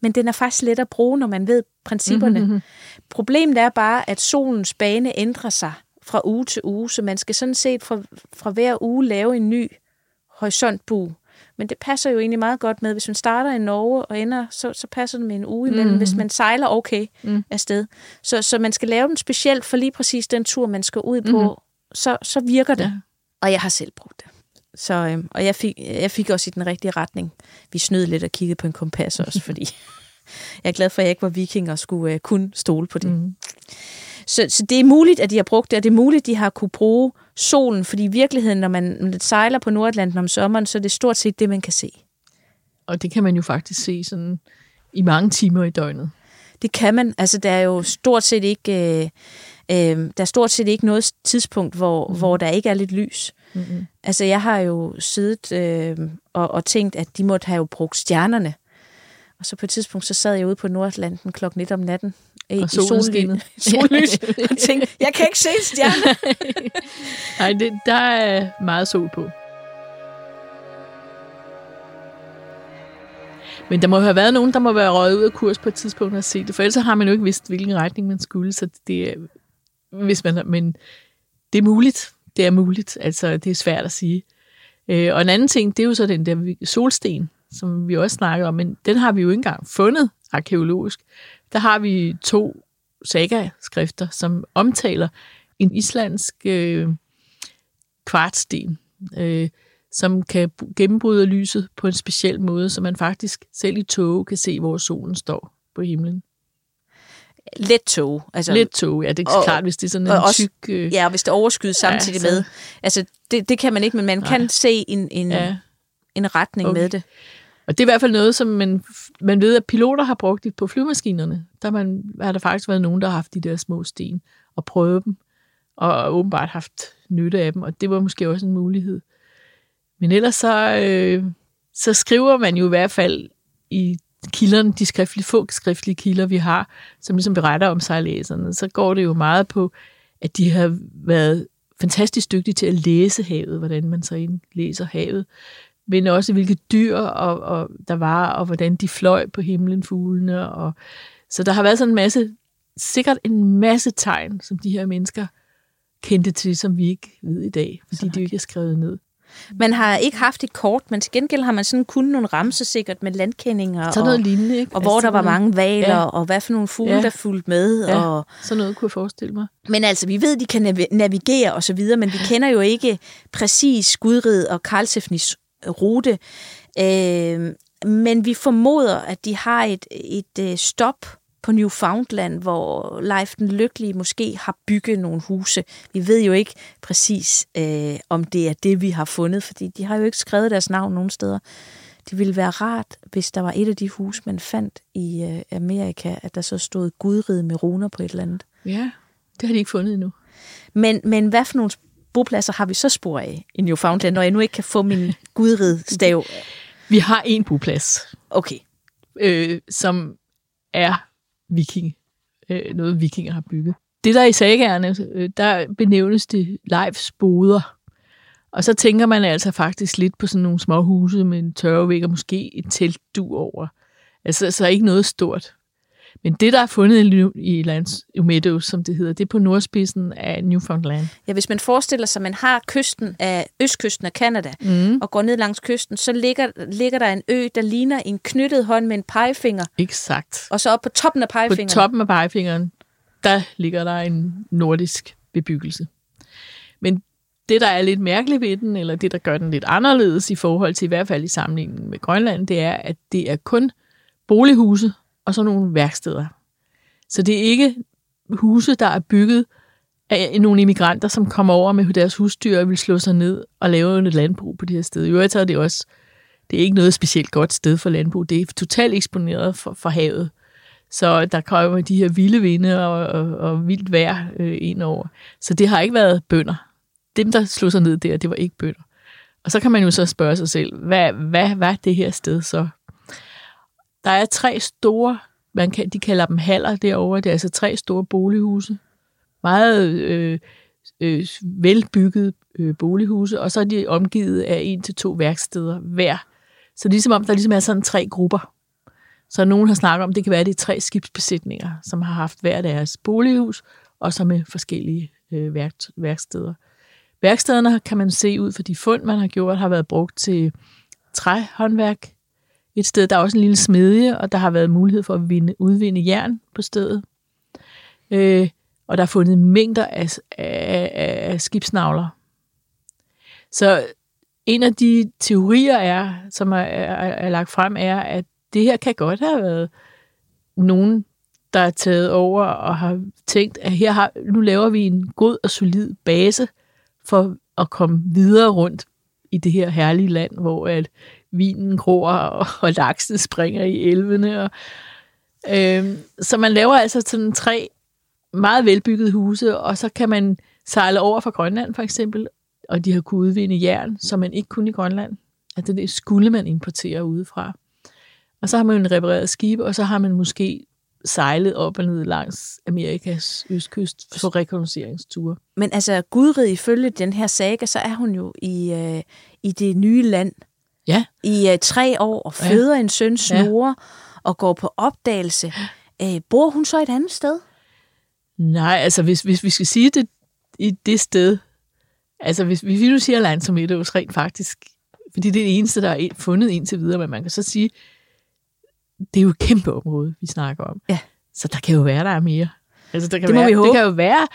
men den er faktisk let at bruge, når man ved principperne. Mm-hmm. Problemet er bare, at solens bane ændrer sig fra uge til uge, så man skal sådan set fra, fra hver uge lave en ny horisontbue. Men det passer jo egentlig meget godt med, hvis man starter i Norge og ender, så, så passer det med en uge imellem, mm. hvis man sejler okay mm. afsted. Så, så man skal lave den specielt for lige præcis den tur, man skal ud på, mm. så, så virker det. Ja. Og jeg har selv brugt det. Så, øhm, og jeg fik, jeg fik også i den rigtige retning. Vi snød lidt og kiggede på en kompas også, fordi jeg er glad for, at jeg ikke var viking og skulle uh, kun stole på det. Mm. Så, så det er muligt, at de har brugt det, og det er muligt, at de har kunne bruge solen, fordi i virkeligheden, når man sejler på Nordatlanten om sommeren, så er det stort set det, man kan se. Og det kan man jo faktisk se sådan i mange timer i døgnet. Det kan man. Altså, der er jo stort set ikke... Øh, øh, der er stort set ikke noget tidspunkt, hvor, mm. hvor der ikke er lidt lys. Mm-hmm. Altså, jeg har jo siddet øh, og, og tænkt, at de måtte have jo brugt stjernerne. Og så på et tidspunkt, så sad jeg ude på Nordatlanten klokken 1 om natten, i, og solen sollys, sollys og tænkte, jeg kan ikke se stjerner. Nej, det, der er meget sol på. Men der må have været nogen, der må være røget ud af kurs på et tidspunkt og se det, for ellers har man jo ikke vidst, hvilken retning man skulle, så det er, hvis man, men det er muligt. Det er muligt. Altså, det er svært at sige. Øh, og en anden ting, det er jo så den der solsten, som vi også snakker om, men den har vi jo ikke engang fundet arkeologisk der har vi to saga-skrifter, som omtaler en islandsk øh, kvartsten, øh, som kan gennembryde lyset på en speciel måde, så man faktisk selv i tog kan se, hvor solen står på himlen. Let tog. Altså, Let tog, ja, det er og, klart, hvis det er sådan en også, tyk... Øh, ja, hvis det overskyder samtidig ja, så, med. Altså, det, det kan man ikke, men man nej. kan se en, en, ja. en retning okay. med det. Og det er i hvert fald noget, som man, man ved, at piloter har brugt det på flymaskinerne. Der man, har der faktisk været nogen, der har haft de der små sten og prøvet dem, og åbenbart haft nytte af dem, og det var måske også en mulighed. Men ellers så, øh, så skriver man jo i hvert fald i kilderne, de skriftlige, få skriftlige kilder, vi har, som ligesom beretter om sejlæserne, så går det jo meget på, at de har været fantastisk dygtige til at læse havet, hvordan man så læser havet, men også hvilke dyr og, og der var, og hvordan de fløj på himlen, fuglene. Og, så der har været sådan en masse, sikkert en masse tegn, som de her mennesker kendte til, som vi ikke ved i dag, fordi så. de ikke er skrevet ned. Man har ikke haft et kort, men til gengæld har man sådan kun nogle ramse sikkert med landkendinger. Sådan noget og, lignende, ikke? Og hvor altså, der var mange valer, ja. og hvad for nogle fugle, ja. der fulgte med. Ja, og, sådan noget kunne jeg forestille mig. Men altså, vi ved, de kan navigere og så videre, men vi kender jo ikke præcis Gudrid og Karlsefnis rute. Øh, men vi formoder, at de har et, et, et stop på Newfoundland, hvor Leif den Lykkelige måske har bygget nogle huse. Vi ved jo ikke præcis, øh, om det er det, vi har fundet, fordi de har jo ikke skrevet deres navn nogen steder. Det ville være rart, hvis der var et af de huse, man fandt i øh, Amerika, at der så stod gudrid med runer på et eller andet. Ja, det har de ikke fundet endnu. Men, men hvad for nogle bopladser har vi så spor af i Newfoundland, når jeg nu ikke kan få min gudrid stav? Vi har en boplads. Okay. Øh, som er viking, øh, noget vikinger har bygget. Det der i sagerne, øh, der benævnes det Leifs boder. Og så tænker man altså faktisk lidt på sådan nogle små huse med en tørrevæg og måske et teltdu over. Altså så ikke noget stort. Men det, der er fundet i Lands Meadows, som det hedder, det er på nordspidsen af Newfoundland. Ja, hvis man forestiller sig, at man har kysten af østkysten af Canada mm. og går ned langs kysten, så ligger, ligger der en ø, der ligner en knyttet hånd med en pegefinger. Exakt. Og så op på toppen af pegefingeren. På toppen af pegefingeren, der ligger der en nordisk bebyggelse. Men det, der er lidt mærkeligt ved den, eller det, der gør den lidt anderledes i forhold til i hvert fald i sammenligning med Grønland, det er, at det er kun bolighuse, og så nogle værksteder. Så det er ikke huse, der er bygget af nogle immigranter, som kommer over med deres husdyr og vil slå sig ned og lave et landbrug på det her sted. I øvrigt er det også, det er ikke noget specielt godt sted for landbrug. Det er totalt eksponeret for, for havet. Så der kommer de her vilde vinde og, og, og vildt vejr øh, ind over. Så det har ikke været bønder. Dem, der slog sig ned der, det var ikke bønder. Og så kan man jo så spørge sig selv, hvad, hvad, hvad er det her sted så? Der er tre store, man kan, de kalder dem haller derovre, det er altså tre store bolighuse. Meget øh, øh, velbyggede øh, bolighuse, og så er de omgivet af en til to værksteder hver. Så ligesom om der ligesom er sådan tre grupper. Så nogen har snakket om, det kan være, at det er tre skibsbesætninger, som har haft hver deres bolighus, og så med forskellige øh, værk, værksteder. Værkstederne kan man se ud for de fund, man har gjort, har været brugt til træhåndværk, et sted. Der er også en lille smedje, og der har været mulighed for at vinde, udvinde jern på stedet. Øh, og der er fundet mængder af, af, af skibsnavler. Så en af de teorier, er, som er, er, er lagt frem, er, at det her kan godt have været nogen, der er taget over og har tænkt, at her har, nu laver vi en god og solid base for at komme videre rundt i det her herlige land, hvor at vinen gror, og, og laksen springer i elvene. Og, øh, så man laver altså sådan tre meget velbyggede huse, og så kan man sejle over fra Grønland for eksempel, og de har kunnet udvinde jern, som man ikke kunne i Grønland. Altså det skulle man importere udefra. Og så har man en repareret skib, og så har man måske sejlet op og ned langs Amerikas østkyst på rekognosceringsture. Men altså, Gudrid ifølge den her saga, så er hun jo i, øh, i det nye land, ja. i uh, tre år og føder ja. en søn Snore ja. og går på opdagelse. Uh, bor hun så et andet sted? Nej, altså hvis, hvis vi skal sige det i det sted, altså hvis, hvis vi nu siger land som et rent faktisk, fordi det er det eneste, der er fundet indtil videre, men man kan så sige, det er jo et kæmpe område, vi snakker om. Ja. Så der kan jo være, der er mere. Altså, der kan det være, må vi håbe. Det kan jo være,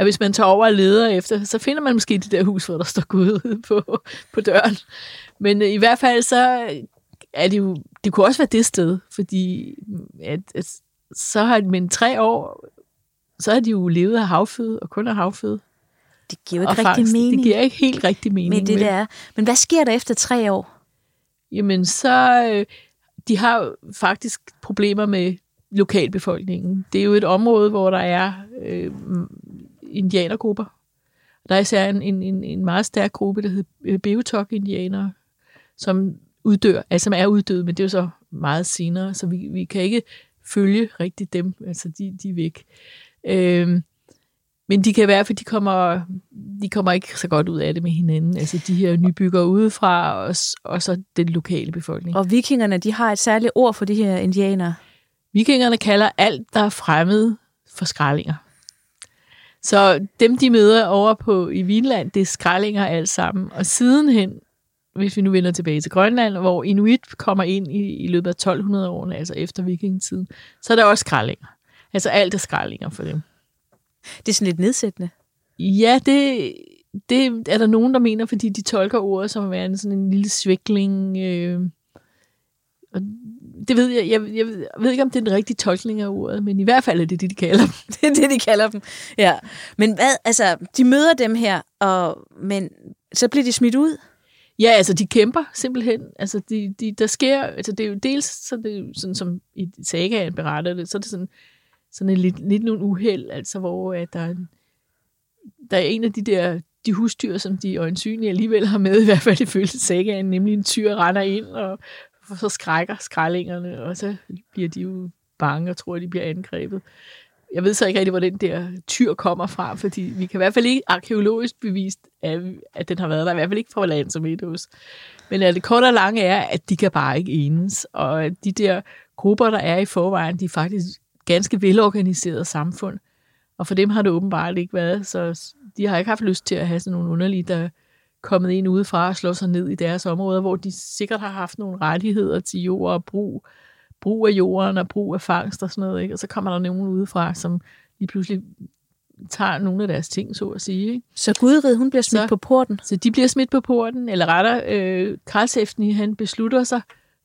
at hvis man tager over og leder efter, så finder man måske det der hus, hvor der står Gud på, på døren. Men øh, i hvert fald så er det jo, det kunne også være det sted, fordi at, at så har men tre år, så har de jo levet af havføde, og kun af havføde. Det giver jo ikke rigtig fangst. mening. Det giver ikke helt rigtig mening. Men det men, der. Men hvad sker der efter tre år? Jamen så, øh, de har faktisk problemer med lokalbefolkningen. Det er jo et område, hvor der er øh, indianergrupper. Der er især en, en, en meget stærk gruppe, der hedder Beotok-indianere, som uddør, altså som er uddøde, men det er jo så meget senere, så vi, vi kan ikke følge rigtig dem, altså de, de er væk. Øhm, Men de kan være, for de kommer, de kommer ikke så godt ud af det med hinanden. Altså de her nybygger udefra, og, og så den lokale befolkning. Og vikingerne, de har et særligt ord for de her indianere. Vikingerne kalder alt, der er fremmed, for skrællinger. Så dem, de møder over på i Vinland, det er skrællinger alt sammen. Og sidenhen, hvis vi nu vender tilbage til Grønland, hvor Inuit kommer ind i, i løbet af 1200 år, altså efter vikingetiden, så er der også skrællinger. Altså alt er skrællinger for dem. Det er sådan lidt nedsættende. Ja, det, det er der nogen, der mener, fordi de tolker ordet som at være en, sådan en lille svikling. Øh, og det ved jeg, jeg, jeg ved ikke, om det er den rigtige tolkning af ordet, men i hvert fald er det det, de kalder dem. det er det, de kalder dem, ja. Men hvad, altså, de møder dem her, og, men så bliver de smidt ud? Ja, altså de kæmper simpelthen. Altså de, de, der sker, altså det er jo dels så det er jo sådan som i sagaen beretter det, så er det sådan, sådan en lidt, lidt nogle uheld, altså hvor at der, er en, der er en af de der de husdyr, som de øjensynlige alligevel har med, i hvert fald ifølge sagaen, nemlig en tyr render ind og så skrækker skrællingerne, og så bliver de jo bange og tror, at de bliver angrebet. Jeg ved så ikke rigtig, hvor den der tyr kommer fra, fordi vi kan i hvert fald ikke arkeologisk bevist, at den har været der, i hvert fald ikke fra land som Edos. Men det korte og lange er, at de kan bare ikke enes, og at de der grupper, der er i forvejen, de er faktisk ganske velorganiseret samfund. Og for dem har det åbenbart ikke været, så de har ikke haft lyst til at have sådan nogle underlige, der kommet ind udefra og slå sig ned i deres områder, hvor de sikkert har haft nogle rettigheder til jord og brug, brug af jorden og brug af fangst og sådan noget. Ikke? Og så kommer der nogen udefra, som lige pludselig tager nogle af deres ting, så at sige. Ikke? Så Gudrid, hun bliver smidt så, på porten? Så de bliver smidt på porten, eller retter, øh, Karlsefni, han beslutter sig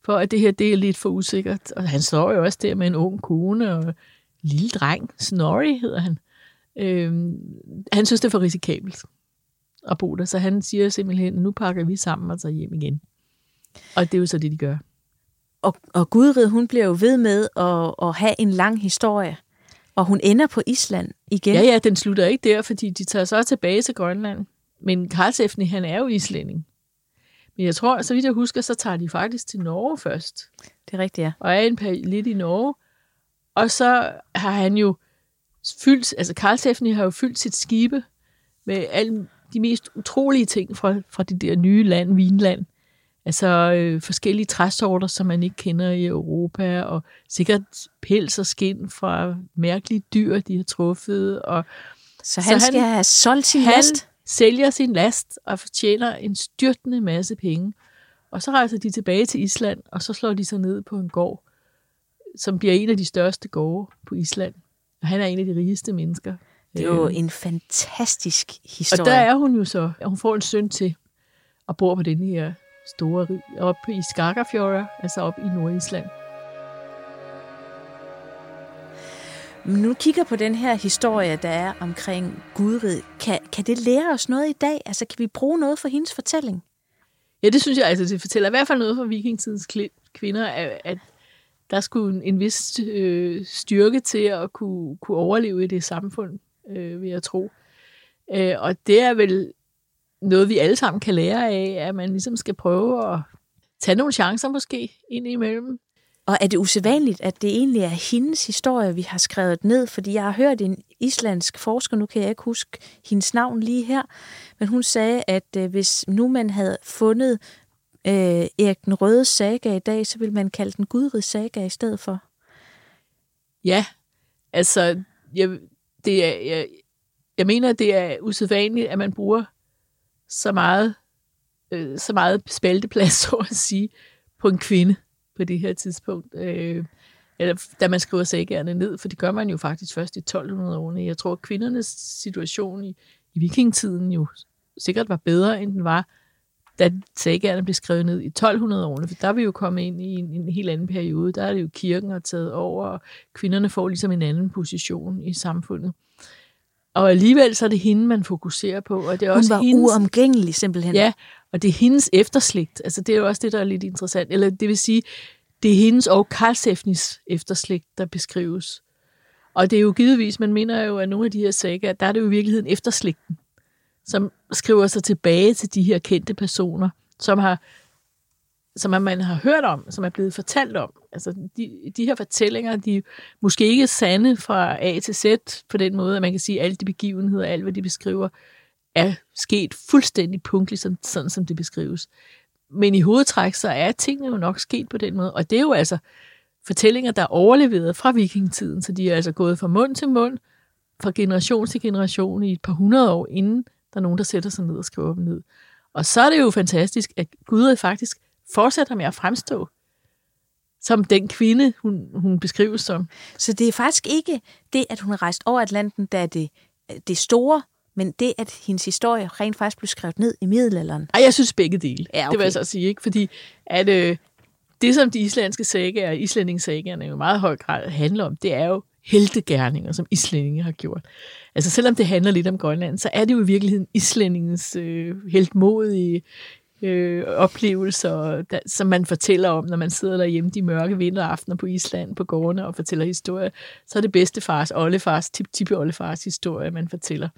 for, at det her det er lidt for usikkert. Og han står jo også der med en ung kone og lille dreng. Snorri hedder han. Øh, han synes, det er for risikabelt at bo der, så han siger simpelthen, nu pakker vi sammen og tager hjem igen. Og det er jo så det, de gør. Og, og Gudrid, hun bliver jo ved med at, at have en lang historie, og hun ender på Island igen. Ja, ja, den slutter ikke der, fordi de tager så tilbage til Grønland. Men Karlsefni, han er jo islænding. Men jeg tror, så vidt jeg husker, så tager de faktisk til Norge først. Det er rigtigt, ja. Og er en lidt i Norge. Og så har han jo fyldt, altså Karlsefni har jo fyldt sit skibe med alle de mest utrolige ting fra, fra det der nye land, Vinland. Altså øh, forskellige træsorter, som man ikke kender i Europa, og sikkert pels og skin fra mærkelige dyr, de har truffet. Og, så han så skal han, have solgt sin han last? sælger sin last og fortjener en styrtende masse penge. Og så rejser de tilbage til Island, og så slår de sig ned på en gård, som bliver en af de største gårde på Island. Og han er en af de rigeste mennesker. Det er jo en fantastisk historie. Og der er hun jo så. Hun får en søn til og bor på den her store rig, op i Skagafjorda, altså op i Nordisland. Nu kigger på den her historie, der er omkring Gudrid. Kan, kan det lære os noget i dag? Altså, kan vi bruge noget for hendes fortælling? Ja, det synes jeg. Altså, det fortæller i hvert fald noget for vikingtidens kvinder, at der skulle en vis øh, styrke til at kunne, kunne overleve i det samfund, øh, vil jeg tro. Øh, og det er vel noget, vi alle sammen kan lære af, at man ligesom skal prøve at tage nogle chancer måske ind imellem. Og er det usædvanligt, at det egentlig er hendes historie, vi har skrevet ned? Fordi jeg har hørt en islandsk forsker, nu kan jeg ikke huske hendes navn lige her, men hun sagde, at øh, hvis nu man havde fundet øh, Erik den Røde saga i dag, så ville man kalde den Gudrid saga i stedet for. Ja, altså, jeg, det er, jeg, jeg mener, det er usædvanligt, at man bruger så meget, øh, så meget spalteplads, så at sige, på en kvinde på det her tidspunkt. Øh, eller da man skriver sagerne ned, for det gør man jo faktisk først i 1200-årene. Jeg tror, at kvindernes situation i, i vikingetiden jo sikkert var bedre, end den var, da sagerne blev skrevet ned i 1200-årene, for der er vi jo kommet ind i en, en helt anden periode. Der er det jo kirken har taget over, og kvinderne får ligesom en anden position i samfundet. Og alligevel så er det hende, man fokuserer på. Og det er Hun også var hendes, uomgængelig simpelthen. Ja, og det er hendes efterslægt. Altså det er jo også det, der er lidt interessant. Eller det vil sige, det er hendes og Karlsefnis efterslægt, der beskrives. Og det er jo givetvis, man mener jo, at nogle af de her sager, der er det jo i virkeligheden efterslægten, som skriver sig tilbage til de her kendte personer, som har som man har hørt om, som er blevet fortalt om. Altså, de, de her fortællinger, de er måske ikke sande fra A til Z på den måde, at man kan sige, at alle de begivenheder, alt hvad de beskriver, er sket fuldstændig punktligt, sådan, sådan som det beskrives. Men i hovedtræk, så er tingene jo nok sket på den måde. Og det er jo altså fortællinger, der er overleveret fra vikingetiden, så de er altså gået fra mund til mund, fra generation til generation i et par hundrede år, inden der er nogen, der sætter sig ned og skriver dem ned. Og så er det jo fantastisk, at Gud faktisk fortsætter med at fremstå som den kvinde, hun, hun beskrives som. Så det er faktisk ikke det, at hun er rejst over Atlanten, der er det, det store, men det, at hendes historie rent faktisk blev skrevet ned i middelalderen. Ej, jeg synes begge dele. Ja, okay. Det vil jeg så sige, ikke? Fordi at, øh, det, som de islandske sagaer og islændingssagaerne jo meget høj grad handler om, det er jo heltegærninger, som islændinge har gjort. Altså selvom det handler lidt om Grønland, så er det jo i virkeligheden islændingens øh, heltmodige øh, oplevelser, der, som man fortæller om, når man sidder derhjemme de mørke vinteraftener på Island på gårdene og fortæller historier. Så er det bedste fars, oldefars, tip tip oldefars historie, man fortæller.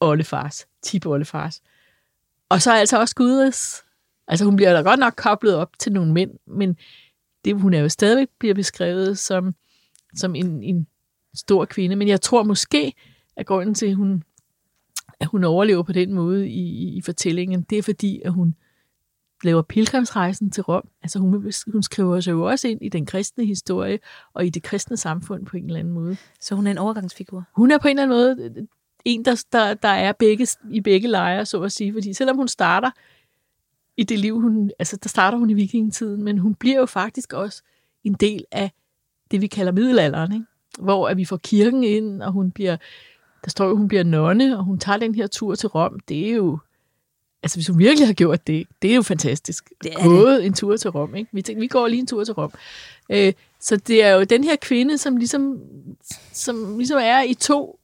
Oldefars, tip oldefars. Og så er altså også Gudrids. Altså hun bliver da godt nok koblet op til nogle mænd, men det, hun er jo stadigvæk bliver beskrevet som, som en, en stor kvinde. Men jeg tror måske, at grunden til, at hun at hun overlever på den måde i, i, i fortællingen, det er fordi, at hun laver pilgrimsrejsen til Rom. Altså hun, hun skriver sig jo også ind i den kristne historie og i det kristne samfund på en eller anden måde. Så hun er en overgangsfigur? Hun er på en eller anden måde en, der, der, der er begge, i begge lejre, så at sige. Fordi selvom hun starter i det liv, hun, altså der starter hun i vikingetiden, men hun bliver jo faktisk også en del af det, vi kalder middelalderen, ikke? hvor at vi får kirken ind, og hun bliver der står jo, hun bliver nonne, og hun tager den her tur til Rom. Det er jo, altså hvis hun virkelig har gjort det, det er jo fantastisk. Det er Gået det. en tur til Rom, ikke? Vi tænker, vi går lige en tur til Rom. Øh, så det er jo den her kvinde, som ligesom, som ligesom er i to,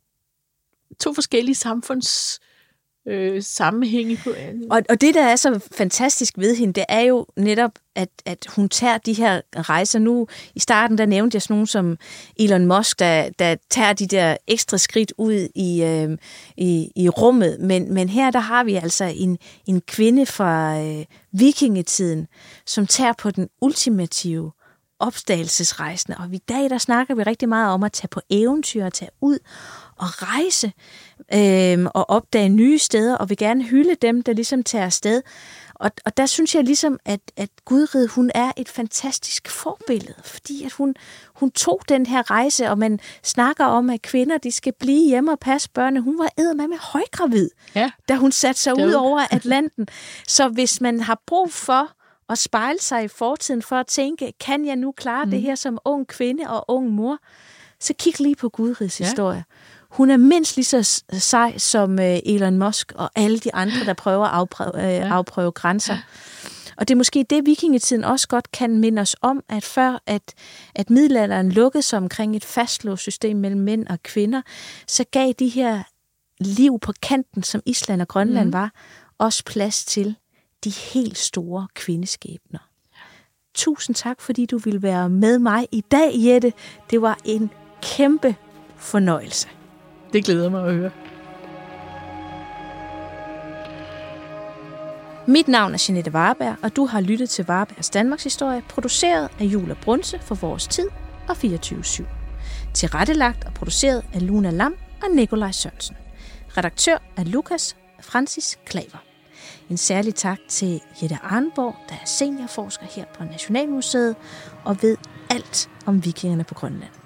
to forskellige samfunds øh, sammenhænge på andet. Og, og det, der er så fantastisk ved hende, det er jo netop, at, at hun tager de her rejser. Nu i starten, der nævnte jeg sådan nogen som Elon Musk, der, der tager de der ekstra skridt ud i, øh, i, i rummet. Men, men her, der har vi altså en, en kvinde fra øh, vikingetiden, som tager på den ultimative opdagelsesrejsende. Og i dag, der snakker vi rigtig meget om at tage på eventyr og tage ud og rejse øh, og opdage nye steder, og vil gerne hylde dem, der ligesom tager afsted. Og, og der synes jeg ligesom, at, at Gudrid, hun er et fantastisk forbillede, fordi at hun, hun tog den her rejse, og man snakker om, at kvinder, de skal blive hjemme og passe børnene. Hun var eddermame med højgravid, ja. da hun satte sig ud over Atlanten. Så hvis man har brug for at spejle sig i fortiden for at tænke, kan jeg nu klare mm. det her som ung kvinde og ung mor, så kig lige på Gudrids ja. historie. Hun er mindst lige så sej som øh, Elon Musk og alle de andre, der prøver at afprøve, øh, ja. afprøve grænser. Og det er måske det, vikingetiden også godt kan minde os om, at før at, at middelalderen lukkede sig omkring et fastlåst system mellem mænd og kvinder, så gav de her liv på kanten, som Island og Grønland mm. var, også plads til de helt store kvindeskæbner. Tusind tak, fordi du ville være med mig i dag, Jette. Det var en kæmpe fornøjelse. Det glæder mig at høre. Mit navn er Jeanette Varberg, og du har lyttet til Varbergs Danmarks Historie, produceret af Jula Brunse for Vores Tid og 24-7. Tilrettelagt og produceret af Luna Lam og Nikolaj Sørensen. Redaktør er Lukas Francis Klaver. En særlig tak til Jette Arnborg, der er seniorforsker her på Nationalmuseet og ved alt om vikingerne på Grønland.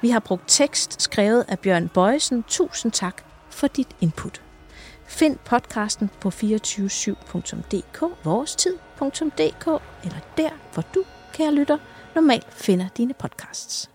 Vi har brugt tekst skrevet af Bjørn Bøjsen. Tusind tak for dit input. Find podcasten på 247.dk, vorestid.dk eller der, hvor du, kære lytter, normalt finder dine podcasts.